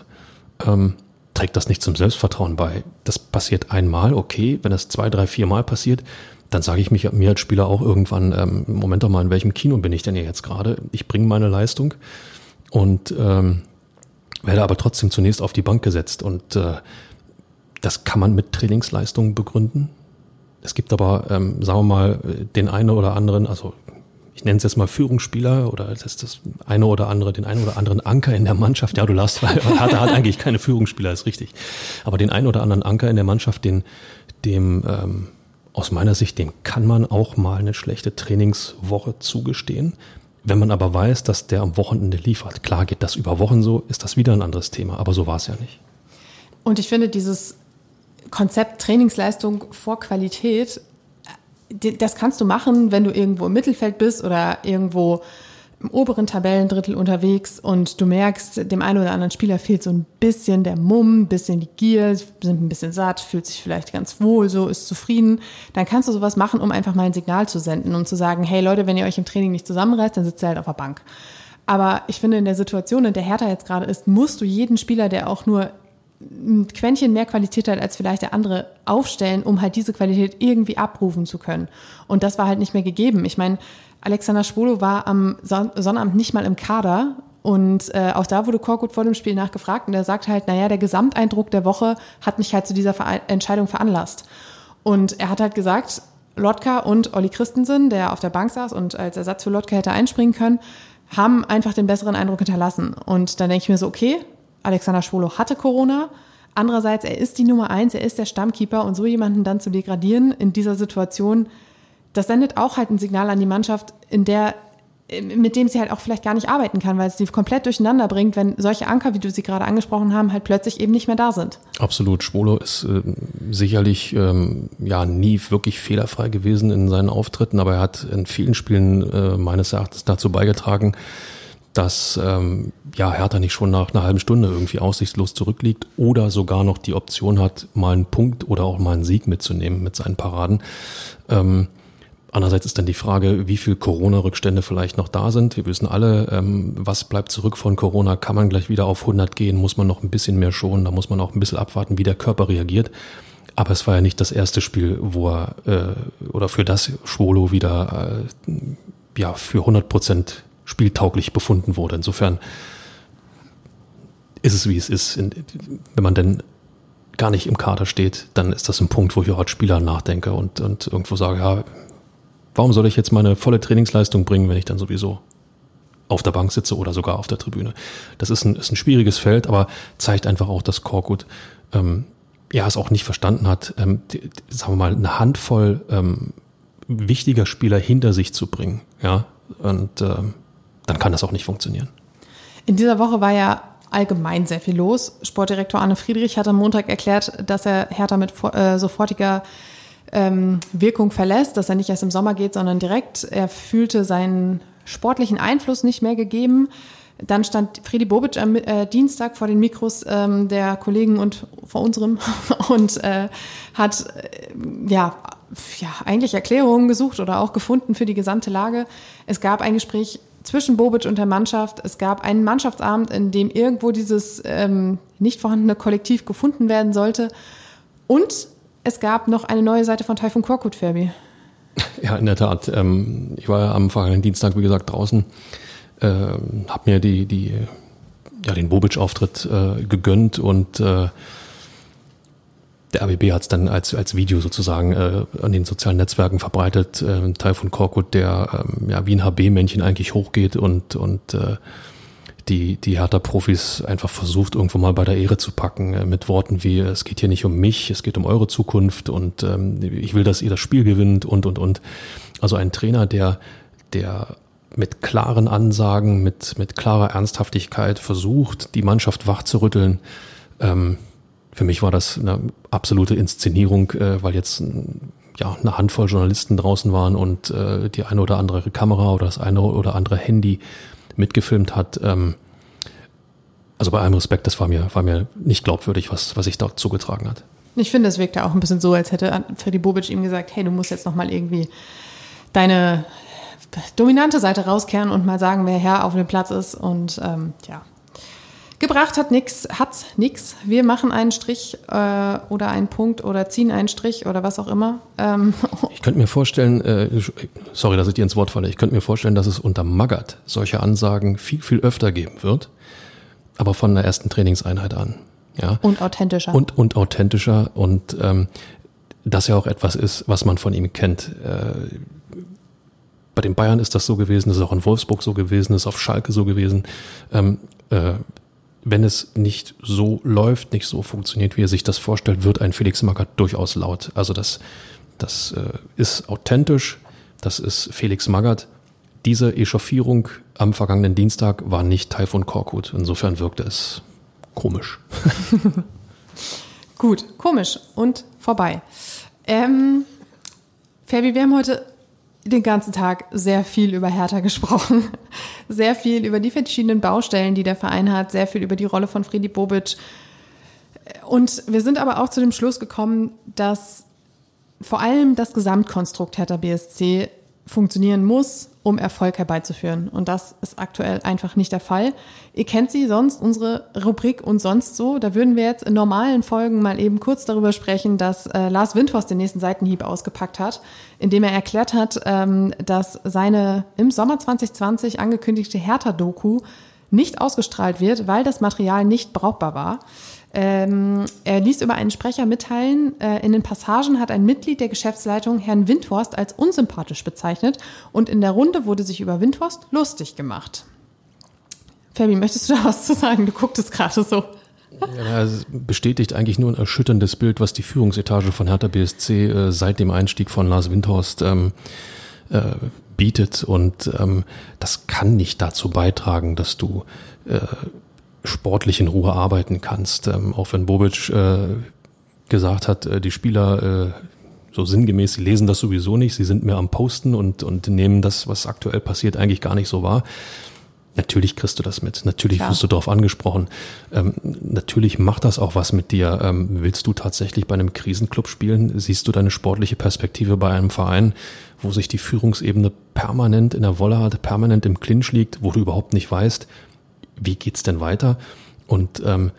ähm, trägt das nicht zum Selbstvertrauen bei. Das passiert einmal, okay, wenn das zwei, drei, vier Mal passiert, dann sage ich mich, mir als Spieler auch irgendwann, ähm, Moment doch mal, in welchem Kino bin ich denn hier jetzt gerade? Ich bringe meine Leistung und ähm, werde aber trotzdem zunächst auf die Bank gesetzt und äh, das kann man mit Trainingsleistungen begründen. Es gibt aber, ähm, sagen wir mal, den einen oder anderen, also ich nenne es jetzt mal Führungsspieler oder das das eine oder andere, den einen oder anderen Anker in der Mannschaft. Ja, du lachst, weil hat, hat eigentlich keine Führungsspieler, ist richtig. Aber den einen oder anderen Anker in der Mannschaft, den, dem, ähm, aus meiner Sicht, dem kann man auch mal eine schlechte Trainingswoche zugestehen. Wenn man aber weiß, dass der am Wochenende liefert, klar geht das über Wochen so, ist das wieder ein anderes Thema. Aber so war es ja nicht. Und ich finde dieses Konzept Trainingsleistung vor Qualität, das kannst du machen, wenn du irgendwo im Mittelfeld bist oder irgendwo im oberen Tabellendrittel unterwegs und du merkst, dem einen oder anderen Spieler fehlt so ein bisschen der Mumm, ein bisschen die Gier, sind ein bisschen satt, fühlt sich vielleicht ganz wohl, so ist zufrieden. Dann kannst du sowas machen, um einfach mal ein Signal zu senden und zu sagen, hey Leute, wenn ihr euch im Training nicht zusammenreißt, dann sitzt ihr halt auf der Bank. Aber ich finde, in der Situation, in der Hertha jetzt gerade ist, musst du jeden Spieler, der auch nur ein Quäntchen mehr Qualität hat als vielleicht der andere aufstellen, um halt diese Qualität irgendwie abrufen zu können. Und das war halt nicht mehr gegeben. Ich meine, Alexander Schwolo war am Son Sonnabend nicht mal im Kader und äh, auch da wurde Korkut vor dem Spiel nachgefragt und er sagt halt, naja, der Gesamteindruck der Woche hat mich halt zu dieser Ver Entscheidung veranlasst. Und er hat halt gesagt, Lotka und Olli Christensen, der auf der Bank saß und als Ersatz für Lotka hätte einspringen können, haben einfach den besseren Eindruck hinterlassen. Und dann denke ich mir so, okay, Alexander Schwolo hatte Corona. Andererseits, er ist die Nummer eins, er ist der Stammkeeper und so jemanden dann zu degradieren in dieser Situation, das sendet auch halt ein Signal an die Mannschaft, in der mit dem sie halt auch vielleicht gar nicht arbeiten kann, weil es sie komplett durcheinander bringt, wenn solche Anker, wie du sie gerade angesprochen haben, halt plötzlich eben nicht mehr da sind. Absolut. Schwolo ist äh, sicherlich ähm, ja nie wirklich fehlerfrei gewesen in seinen Auftritten, aber er hat in vielen Spielen äh, meines Erachtens dazu beigetragen, dass ähm, ja, Hertha nicht schon nach einer halben Stunde irgendwie aussichtslos zurückliegt oder sogar noch die Option hat, mal einen Punkt oder auch mal einen Sieg mitzunehmen mit seinen Paraden. Ähm, andererseits ist dann die Frage, wie viel Corona-Rückstände vielleicht noch da sind. Wir wissen alle, ähm, was bleibt zurück von Corona? Kann man gleich wieder auf 100 gehen? Muss man noch ein bisschen mehr schonen? Da muss man auch ein bisschen abwarten, wie der Körper reagiert. Aber es war ja nicht das erste Spiel, wo er äh, oder für das Schwolo wieder äh, ja für 100 Prozent spieltauglich befunden wurde. Insofern ist es wie es ist. Wenn man denn gar nicht im Kader steht, dann ist das ein Punkt, wo ich auch als Spieler nachdenke und, und irgendwo sage, ja, warum soll ich jetzt meine volle Trainingsleistung bringen, wenn ich dann sowieso auf der Bank sitze oder sogar auf der Tribüne. Das ist ein, ist ein schwieriges Feld, aber zeigt einfach auch, dass Korkut ähm, ja es auch nicht verstanden hat, ähm, die, sagen wir mal, eine Handvoll ähm, wichtiger Spieler hinter sich zu bringen. Ja, und ähm, dann kann das auch nicht funktionieren. In dieser Woche war ja allgemein sehr viel los. Sportdirektor Arne Friedrich hat am Montag erklärt, dass er Hertha mit äh, sofortiger ähm, Wirkung verlässt, dass er nicht erst im Sommer geht, sondern direkt. Er fühlte seinen sportlichen Einfluss nicht mehr gegeben. Dann stand Fredi Bobic am äh, Dienstag vor den Mikros ähm, der Kollegen und vor unserem und äh, hat äh, ja, ja eigentlich Erklärungen gesucht oder auch gefunden für die gesamte Lage. Es gab ein Gespräch zwischen Bobic und der Mannschaft. Es gab einen Mannschaftsabend, in dem irgendwo dieses ähm, nicht vorhandene Kollektiv gefunden werden sollte. Und es gab noch eine neue Seite von Taifun Korkut, Ferbi. Ja, in der Tat. Ähm, ich war ja am vergangenen Dienstag, wie gesagt, draußen, äh, habe mir die, die, ja, den Bobic-Auftritt äh, gegönnt und äh, der RBB hat es dann als, als Video sozusagen äh, an den sozialen Netzwerken verbreitet. Äh, ein Teil von Korkut, der ähm, ja wie ein HB-Männchen eigentlich hochgeht und, und äh, die, die Hertha-Profis einfach versucht, irgendwo mal bei der Ehre zu packen, äh, mit Worten wie, es geht hier nicht um mich, es geht um eure Zukunft und ähm, ich will, dass ihr das Spiel gewinnt und, und, und. Also ein Trainer, der, der mit klaren Ansagen, mit, mit klarer Ernsthaftigkeit versucht, die Mannschaft wach zu rütteln. Ähm, für mich war das eine absolute Inszenierung, äh, weil jetzt ja eine Handvoll Journalisten draußen waren und äh, die eine oder andere Kamera oder das eine oder andere Handy mitgefilmt hat. Ähm, also bei allem Respekt, das war mir, war mir nicht glaubwürdig, was, was sich dort zugetragen hat. Ich finde, es wirkte auch ein bisschen so, als hätte Freddy Bobic ihm gesagt, hey, du musst jetzt nochmal irgendwie deine dominante Seite rauskehren und mal sagen, wer Herr auf dem Platz ist. Und ähm, ja, Gebracht hat nix, hat's nix. Wir machen einen Strich äh, oder einen Punkt oder ziehen einen Strich oder was auch immer. Ähm. Ich könnte mir vorstellen, äh, sorry, dass ich dir ins Wort falle, ich könnte mir vorstellen, dass es unter Magath solche Ansagen viel, viel öfter geben wird, aber von der ersten Trainingseinheit an. Ja. Und authentischer. Und, und authentischer und ähm, das ja auch etwas ist, was man von ihm kennt. Äh, bei den Bayern ist das so gewesen, ist auch in Wolfsburg so gewesen, ist auf Schalke so gewesen. Ähm, äh, wenn es nicht so läuft, nicht so funktioniert, wie er sich das vorstellt, wird ein Felix Magath durchaus laut. Also das, das äh, ist authentisch, das ist Felix Magath. Diese Echauffierung am vergangenen Dienstag war nicht Taifun Korkut. Insofern wirkte es komisch. Gut, komisch und vorbei. Ähm, Fabi, wir haben heute den ganzen Tag sehr viel über Hertha gesprochen. Sehr viel über die verschiedenen Baustellen, die der Verein hat, sehr viel über die Rolle von Friedi Bobic. Und wir sind aber auch zu dem Schluss gekommen, dass vor allem das Gesamtkonstrukt Hertha BSC funktionieren muss, um Erfolg herbeizuführen. Und das ist aktuell einfach nicht der Fall. Ihr kennt sie sonst, unsere Rubrik und sonst so. Da würden wir jetzt in normalen Folgen mal eben kurz darüber sprechen, dass äh, Lars Windhorst den nächsten Seitenhieb ausgepackt hat, indem er erklärt hat, ähm, dass seine im Sommer 2020 angekündigte Hertha-Doku nicht ausgestrahlt wird, weil das Material nicht brauchbar war. Ähm, er ließ über einen Sprecher mitteilen, äh, in den Passagen hat ein Mitglied der Geschäftsleitung Herrn Windhorst als unsympathisch bezeichnet und in der Runde wurde sich über Windhorst lustig gemacht. Fabi, möchtest du da was zu sagen? Du gucktest gerade so. Ja, es bestätigt eigentlich nur ein erschütterndes Bild, was die Führungsetage von Hertha BSC äh, seit dem Einstieg von Lars Windhorst ähm, äh, bietet. Und ähm, das kann nicht dazu beitragen, dass du äh, sportlich in Ruhe arbeiten kannst. Ähm, auch wenn Bobic äh, gesagt hat, äh, die Spieler äh, so sinngemäß, sie lesen das sowieso nicht, sie sind mehr am Posten und, und nehmen das, was aktuell passiert, eigentlich gar nicht so wahr. Natürlich kriegst du das mit. Natürlich Klar. wirst du darauf angesprochen. Ähm, natürlich macht das auch was mit dir. Ähm, willst du tatsächlich bei einem Krisenclub spielen? Siehst du deine sportliche Perspektive bei einem Verein, wo sich die Führungsebene permanent in der Wolle hat, permanent im Clinch liegt, wo du überhaupt nicht weißt, wie geht's denn weiter? Und ähm,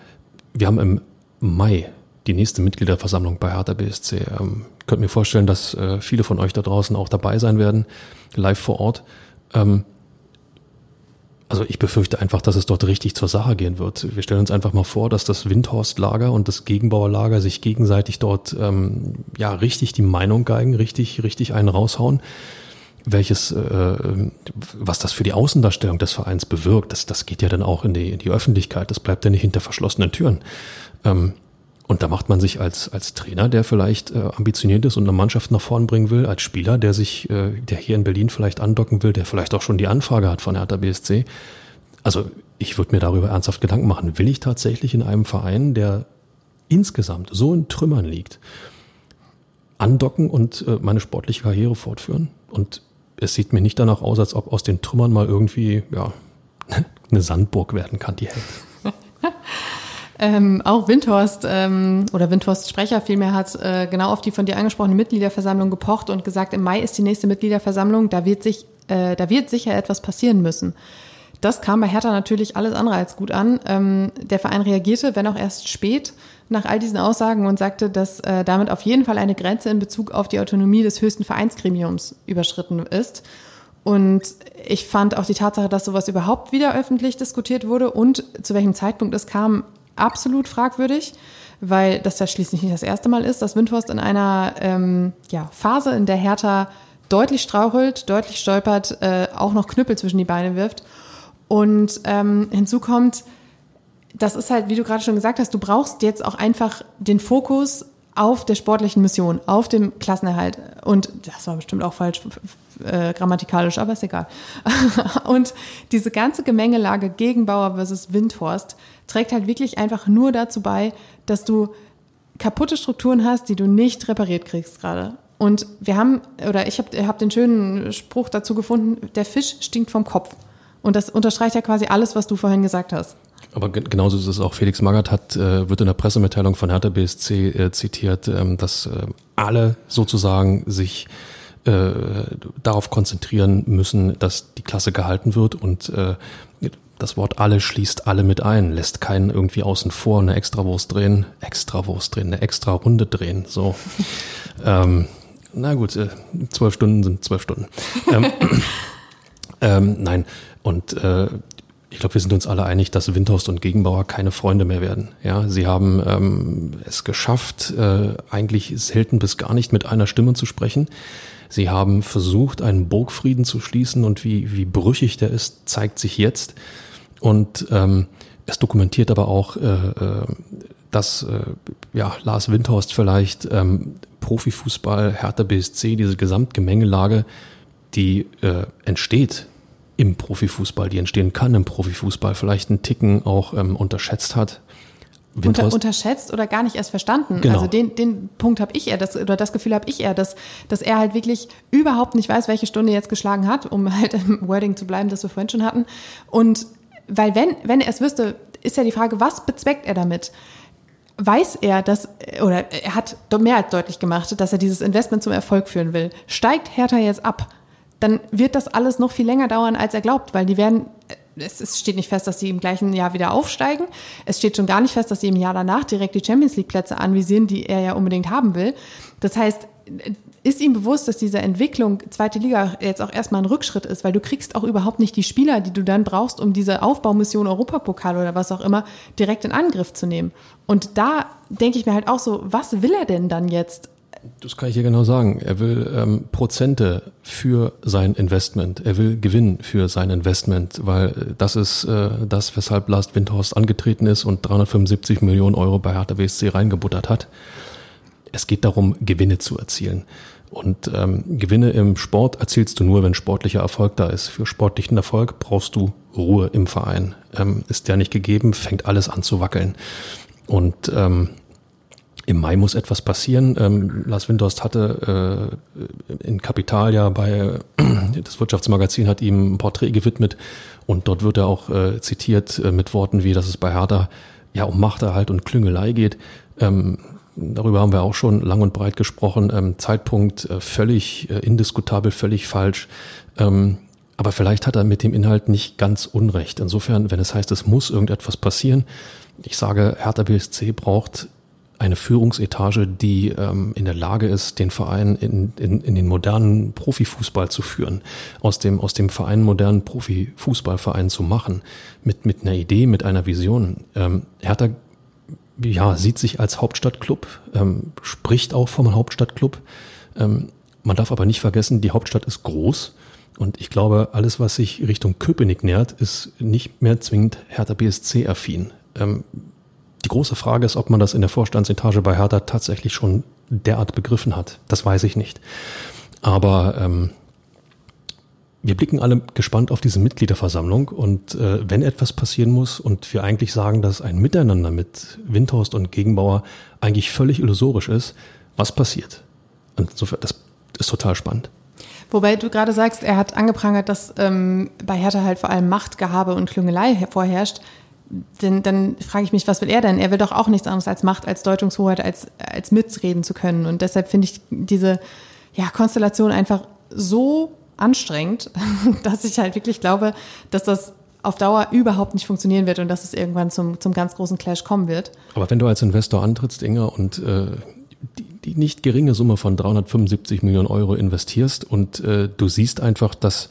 wir haben im Mai die nächste Mitgliederversammlung bei Hertha BSC. Ähm, ich könnte mir vorstellen, dass äh, viele von euch da draußen auch dabei sein werden, live vor Ort. Ähm, also ich befürchte einfach, dass es dort richtig zur Sache gehen wird. Wir stellen uns einfach mal vor, dass das Windhorst-Lager und das Gegenbauerlager sich gegenseitig dort ähm, ja richtig die Meinung geigen, richtig, richtig einen raushauen. Welches, äh, was das für die Außendarstellung des Vereins bewirkt, das, das geht ja dann auch in die, in die Öffentlichkeit, das bleibt ja nicht hinter verschlossenen Türen. Ähm, und da macht man sich als, als Trainer, der vielleicht äh, ambitioniert ist und eine Mannschaft nach vorn bringen will, als Spieler, der sich, äh, der hier in Berlin vielleicht andocken will, der vielleicht auch schon die Anfrage hat von Hertha BSC. Also ich würde mir darüber ernsthaft Gedanken machen. Will ich tatsächlich in einem Verein, der insgesamt so in Trümmern liegt, andocken und äh, meine sportliche Karriere fortführen? Und es sieht mir nicht danach aus, als ob aus den Trümmern mal irgendwie ja, eine Sandburg werden kann, die hält. Ähm, auch Windhorst ähm, oder Windhorst Sprecher vielmehr hat äh, genau auf die von dir angesprochene Mitgliederversammlung gepocht und gesagt, im Mai ist die nächste Mitgliederversammlung, da wird sich, äh, da wird sicher etwas passieren müssen. Das kam bei Hertha natürlich alles andere als gut an. Ähm, der Verein reagierte, wenn auch erst spät, nach all diesen Aussagen und sagte, dass äh, damit auf jeden Fall eine Grenze in Bezug auf die Autonomie des höchsten Vereinsgremiums überschritten ist. Und ich fand auch die Tatsache, dass sowas überhaupt wieder öffentlich diskutiert wurde und zu welchem Zeitpunkt es kam, absolut fragwürdig, weil das ja schließlich nicht das erste Mal ist, dass Windhorst in einer ähm, ja, Phase, in der Hertha deutlich strauchelt, deutlich stolpert, äh, auch noch Knüppel zwischen die Beine wirft. Und ähm, hinzu kommt, das ist halt, wie du gerade schon gesagt hast, du brauchst jetzt auch einfach den Fokus auf der sportlichen Mission, auf dem Klassenerhalt. Und das war bestimmt auch falsch äh, grammatikalisch, aber ist egal. und diese ganze Gemengelage gegen Bauer versus Windhorst trägt halt wirklich einfach nur dazu bei, dass du kaputte Strukturen hast, die du nicht repariert kriegst gerade. Und wir haben, oder ich habe hab den schönen Spruch dazu gefunden, der Fisch stinkt vom Kopf. Und das unterstreicht ja quasi alles, was du vorhin gesagt hast. Aber genauso ist es auch. Felix Magath hat, äh, wird in der Pressemitteilung von Hertha BSC äh, zitiert, ähm, dass äh, alle sozusagen sich äh, darauf konzentrieren müssen, dass die Klasse gehalten wird und äh, das Wort alle schließt alle mit ein, lässt keinen irgendwie außen vor eine Extrawurst drehen, Extrawurst drehen, eine extra Runde drehen. So. ähm, na gut, äh, zwölf Stunden sind zwölf Stunden. ähm, ähm, nein, und äh, ich glaube, wir sind uns alle einig, dass Windhorst und Gegenbauer keine Freunde mehr werden. Ja, sie haben ähm, es geschafft, äh, eigentlich selten bis gar nicht mit einer Stimme zu sprechen. Sie haben versucht, einen Burgfrieden zu schließen und wie, wie brüchig der ist, zeigt sich jetzt. Und ähm, es dokumentiert aber auch, äh, äh, dass äh, ja, Lars Windhorst vielleicht ähm, Profifußball, Hertha BSC, diese Gesamtgemengelage, die äh, entsteht im Profifußball, die entstehen kann im Profifußball, vielleicht einen Ticken auch ähm, unterschätzt hat. Unter, unterschätzt oder gar nicht erst verstanden. Genau. Also den, den Punkt habe ich eher, das, oder das Gefühl habe ich eher, dass, dass er halt wirklich überhaupt nicht weiß, welche Stunde jetzt geschlagen hat, um halt im Wording zu bleiben, das wir vorhin schon hatten. Und weil wenn, wenn er es wüsste, ist ja die Frage, was bezweckt er damit? Weiß er, dass, oder er hat mehr als deutlich gemacht, dass er dieses Investment zum Erfolg führen will. Steigt Hertha jetzt ab? Dann wird das alles noch viel länger dauern, als er glaubt, weil die werden, es, steht nicht fest, dass sie im gleichen Jahr wieder aufsteigen. Es steht schon gar nicht fest, dass sie im Jahr danach direkt die Champions League Plätze anvisieren, die er ja unbedingt haben will. Das heißt, ist ihm bewusst, dass diese Entwicklung zweite Liga jetzt auch erstmal ein Rückschritt ist, weil du kriegst auch überhaupt nicht die Spieler, die du dann brauchst, um diese Aufbaumission Europapokal oder was auch immer direkt in Angriff zu nehmen. Und da denke ich mir halt auch so, was will er denn dann jetzt? Das kann ich hier genau sagen. Er will ähm, Prozente für sein Investment. Er will Gewinn für sein Investment, weil das ist äh, das, weshalb Last Windhorst angetreten ist und 375 Millionen Euro bei Hertha WSC reingebuttert hat. Es geht darum, Gewinne zu erzielen. Und ähm, Gewinne im Sport erzielst du nur, wenn sportlicher Erfolg da ist. Für sportlichen Erfolg brauchst du Ruhe im Verein. Ähm, ist der nicht gegeben, fängt alles an zu wackeln. Und ähm, im Mai muss etwas passieren. Ähm, Lars Windhorst hatte äh, in Kapital ja bei das Wirtschaftsmagazin hat ihm ein Porträt gewidmet und dort wird er auch äh, zitiert äh, mit Worten wie, dass es bei Hertha ja um Machterhalt und Klüngelei geht. Ähm, darüber haben wir auch schon lang und breit gesprochen. Ähm, Zeitpunkt äh, völlig äh, indiskutabel, völlig falsch. Ähm, aber vielleicht hat er mit dem Inhalt nicht ganz Unrecht. Insofern, wenn es heißt, es muss irgendetwas passieren, ich sage, Hertha BSC braucht eine Führungsetage, die ähm, in der Lage ist, den Verein in, in, in den modernen Profifußball zu führen, aus dem, aus dem Verein modernen Profifußballverein zu machen, mit, mit einer Idee, mit einer Vision. Ähm, Hertha ja, sieht sich als Hauptstadtclub, ähm, spricht auch vom Hauptstadtclub. Ähm, man darf aber nicht vergessen, die Hauptstadt ist groß und ich glaube, alles, was sich Richtung Köpenick nähert, ist nicht mehr zwingend Hertha BSC-affin. Ähm, die große Frage ist, ob man das in der Vorstandsetage bei Hertha tatsächlich schon derart begriffen hat. Das weiß ich nicht. Aber ähm, wir blicken alle gespannt auf diese Mitgliederversammlung und äh, wenn etwas passieren muss und wir eigentlich sagen, dass ein Miteinander mit Windhorst und Gegenbauer eigentlich völlig illusorisch ist, was passiert? Und insofern, das ist total spannend. Wobei du gerade sagst, er hat angeprangert, dass ähm, bei Hertha halt vor allem Machtgehabe und Klüngelei vorherrscht denn dann frage ich mich, was will er denn? Er will doch auch nichts anderes als Macht, als Deutungshoheit, als, als mitreden zu können. Und deshalb finde ich diese ja, Konstellation einfach so anstrengend, dass ich halt wirklich glaube, dass das auf Dauer überhaupt nicht funktionieren wird und dass es irgendwann zum, zum ganz großen Clash kommen wird. Aber wenn du als Investor antrittst, Inga, und äh, die, die nicht geringe Summe von 375 Millionen Euro investierst und äh, du siehst einfach, dass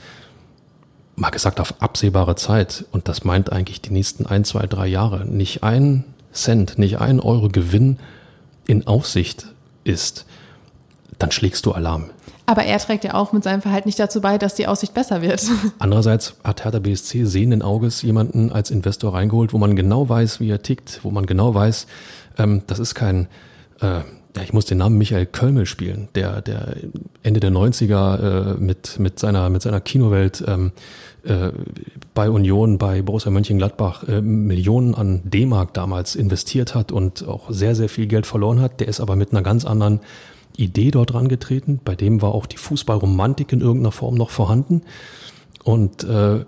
mal gesagt auf absehbare Zeit, und das meint eigentlich die nächsten ein, zwei, drei Jahre, nicht ein Cent, nicht ein Euro Gewinn in Aussicht ist, dann schlägst du Alarm. Aber er trägt ja auch mit seinem Verhalten nicht dazu bei, dass die Aussicht besser wird. Andererseits hat Hertha BSC sehenden Auges jemanden als Investor reingeholt, wo man genau weiß, wie er tickt, wo man genau weiß, ähm, das ist kein äh, ja, ich muss den Namen Michael Kölmel spielen, der, der Ende der 90er äh, mit, mit, seiner, mit seiner Kinowelt ähm, äh, bei Union, bei Borussia Mönchengladbach äh, Millionen an D-Mark damals investiert hat und auch sehr, sehr viel Geld verloren hat. Der ist aber mit einer ganz anderen Idee dort rangetreten. Bei dem war auch die Fußballromantik in irgendeiner Form noch vorhanden. Und äh,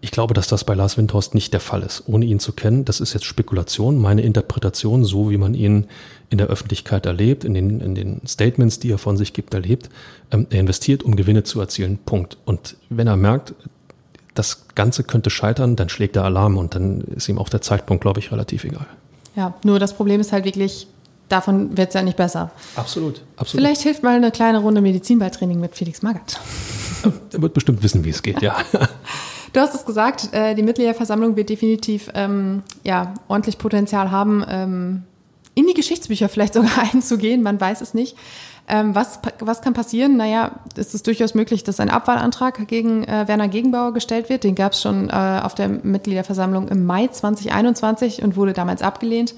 ich glaube, dass das bei Lars Windhorst nicht der Fall ist, ohne ihn zu kennen. Das ist jetzt Spekulation, meine Interpretation, so wie man ihn in der Öffentlichkeit erlebt, in den, in den Statements, die er von sich gibt, erlebt. Ähm, er investiert, um Gewinne zu erzielen. Punkt. Und wenn er merkt, das Ganze könnte scheitern, dann schlägt er Alarm und dann ist ihm auch der Zeitpunkt, glaube ich, relativ egal. Ja, nur das Problem ist halt wirklich, davon wird es ja nicht besser. Absolut, absolut. Vielleicht hilft mal eine kleine Runde Medizinballtraining mit Felix Magath. Er wird bestimmt wissen, wie es geht, ja. Du hast es gesagt, äh, die Mitgliederversammlung wird definitiv ähm, ja, ordentlich Potenzial haben, ähm, in die Geschichtsbücher vielleicht sogar einzugehen, man weiß es nicht. Ähm, was, was kann passieren? Naja, es ist durchaus möglich, dass ein Abwahlantrag gegen äh, Werner Gegenbauer gestellt wird. Den gab es schon äh, auf der Mitgliederversammlung im Mai 2021 und wurde damals abgelehnt.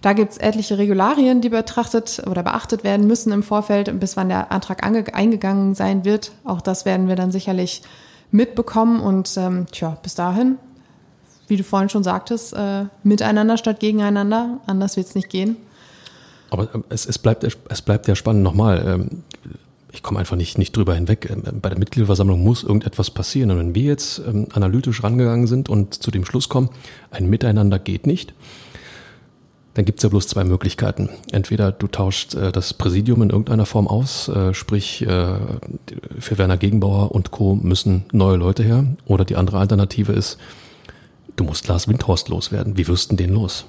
Da gibt es etliche Regularien, die betrachtet oder beachtet werden müssen im Vorfeld, bis wann der Antrag eingegangen sein wird. Auch das werden wir dann sicherlich mitbekommen. Und ähm, tja, bis dahin, wie du vorhin schon sagtest, äh, miteinander statt gegeneinander. Anders wird es nicht gehen. Aber äh, es, es, bleibt, es bleibt ja spannend nochmal. Ähm, ich komme einfach nicht, nicht drüber hinweg. Ähm, bei der Mitgliederversammlung muss irgendetwas passieren. Und wenn wir jetzt ähm, analytisch rangegangen sind und zu dem Schluss kommen, ein Miteinander geht nicht, dann gibt's ja bloß zwei Möglichkeiten. Entweder du tauscht äh, das Präsidium in irgendeiner Form aus, äh, sprich äh, für Werner Gegenbauer und Co. müssen neue Leute her. Oder die andere Alternative ist, du musst Lars Windhorst loswerden. Wie wirst denn den los?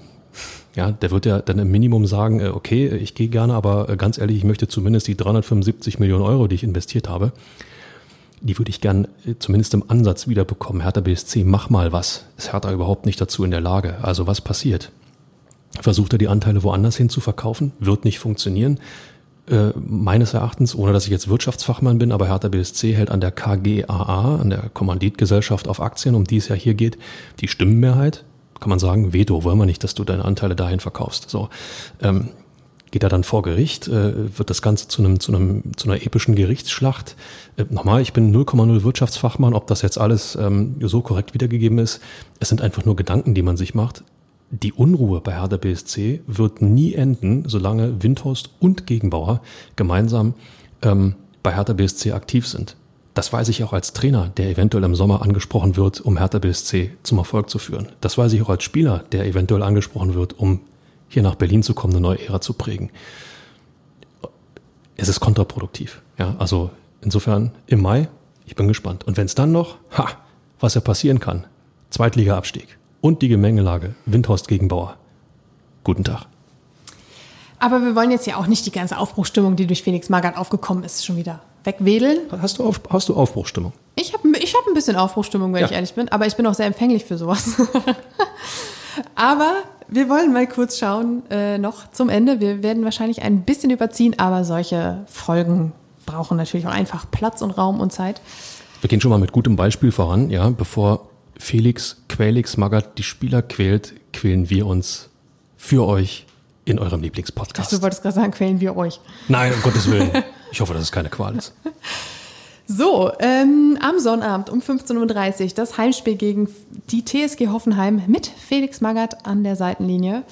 Ja, der wird ja dann im Minimum sagen, äh, okay, ich gehe gerne, aber äh, ganz ehrlich, ich möchte zumindest die 375 Millionen Euro, die ich investiert habe, die würde ich gern äh, zumindest im Ansatz wiederbekommen. Hertha BSC, mach mal was. Ist Hertha überhaupt nicht dazu in der Lage? Also was passiert? versucht er die Anteile woanders hin zu verkaufen, wird nicht funktionieren. Äh, meines Erachtens, ohne dass ich jetzt Wirtschaftsfachmann bin, aber Hertha BSC hält an der KGAA, an der Kommanditgesellschaft auf Aktien, um die es ja hier geht, die Stimmenmehrheit. Kann man sagen, Veto, wollen wir nicht, dass du deine Anteile dahin verkaufst. So, ähm, geht er dann vor Gericht, äh, wird das Ganze zu einem, zu einem, zu einer epischen Gerichtsschlacht. Äh, nochmal, ich bin 0,0 Wirtschaftsfachmann, ob das jetzt alles ähm, so korrekt wiedergegeben ist. Es sind einfach nur Gedanken, die man sich macht die Unruhe bei Hertha BSC wird nie enden, solange Windhorst und Gegenbauer gemeinsam ähm, bei Hertha BSC aktiv sind. Das weiß ich auch als Trainer, der eventuell im Sommer angesprochen wird, um Hertha BSC zum Erfolg zu führen. Das weiß ich auch als Spieler, der eventuell angesprochen wird, um hier nach Berlin zu kommen, eine neue Ära zu prägen. Es ist kontraproduktiv. Ja, also insofern im Mai, ich bin gespannt. Und wenn es dann noch, ha, was ja passieren kann, Zweitliga-Abstieg und die Gemengelage Windhorst gegen Bauer. Guten Tag. Aber wir wollen jetzt ja auch nicht die ganze Aufbruchstimmung, die durch Felix Magath aufgekommen ist, schon wieder wegwedeln. Hast du, auf, hast du Aufbruchstimmung? Ich habe ich hab ein bisschen Aufbruchstimmung, wenn Ja. ich ehrlich bin, aber ich bin auch sehr empfänglich für sowas. aber wir wollen mal kurz schauen, äh, noch zum Ende. Wir werden wahrscheinlich ein bisschen überziehen, aber solche Folgen brauchen natürlich auch einfach Platz und Raum und Zeit. Wir gehen schon mal mit gutem Beispiel voran, ja. Bevor Felix Quälix Magath die Spieler quält, quälen wir uns für euch in eurem Lieblingspodcast. Du wolltest gerade sagen, quälen wir euch. Nein, um Gottes Willen. Ich hoffe, dass es keine Qual ist. So, ähm, am Sonnabend um 15.30 Uhr das Heimspiel gegen die TSG Hoffenheim mit Felix Magath an der Seitenlinie.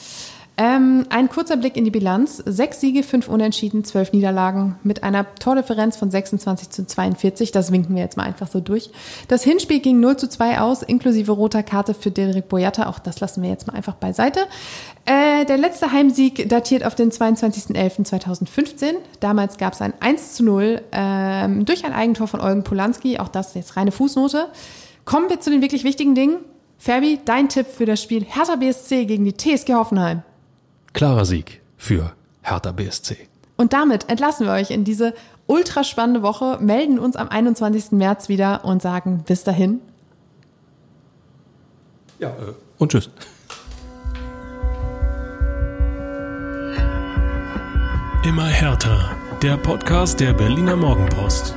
Ähm, ein kurzer Blick in die Bilanz. Sechs Siege, fünf Unentschieden, zwölf Niederlagen mit einer Tordifferenz von 26 zu 42. Das winken wir jetzt mal einfach so durch. Das Hinspiel ging 0 zu 2 aus, inklusive roter Karte für Dedrick Boyata. Auch das lassen wir jetzt mal einfach beiseite. Äh, der letzte Heimsieg datiert auf den 22.11.2015. Damals gab es ein 1 zu 0 ähm, durch ein Eigentor von Eugen Polanski. Auch das jetzt reine Fußnote. Kommen wir zu den wirklich wichtigen Dingen. Fabi, dein Tipp für das Spiel Hertha BSC gegen die TSG Hoffenheim. Klarer Sieg für Hertha BSC. Und damit entlassen wir euch in diese ultra spannende Woche, melden uns am 21. März wieder und sagen bis dahin. Ja, äh, und tschüss. Immer härter. Der Podcast der Berliner Morgenpost.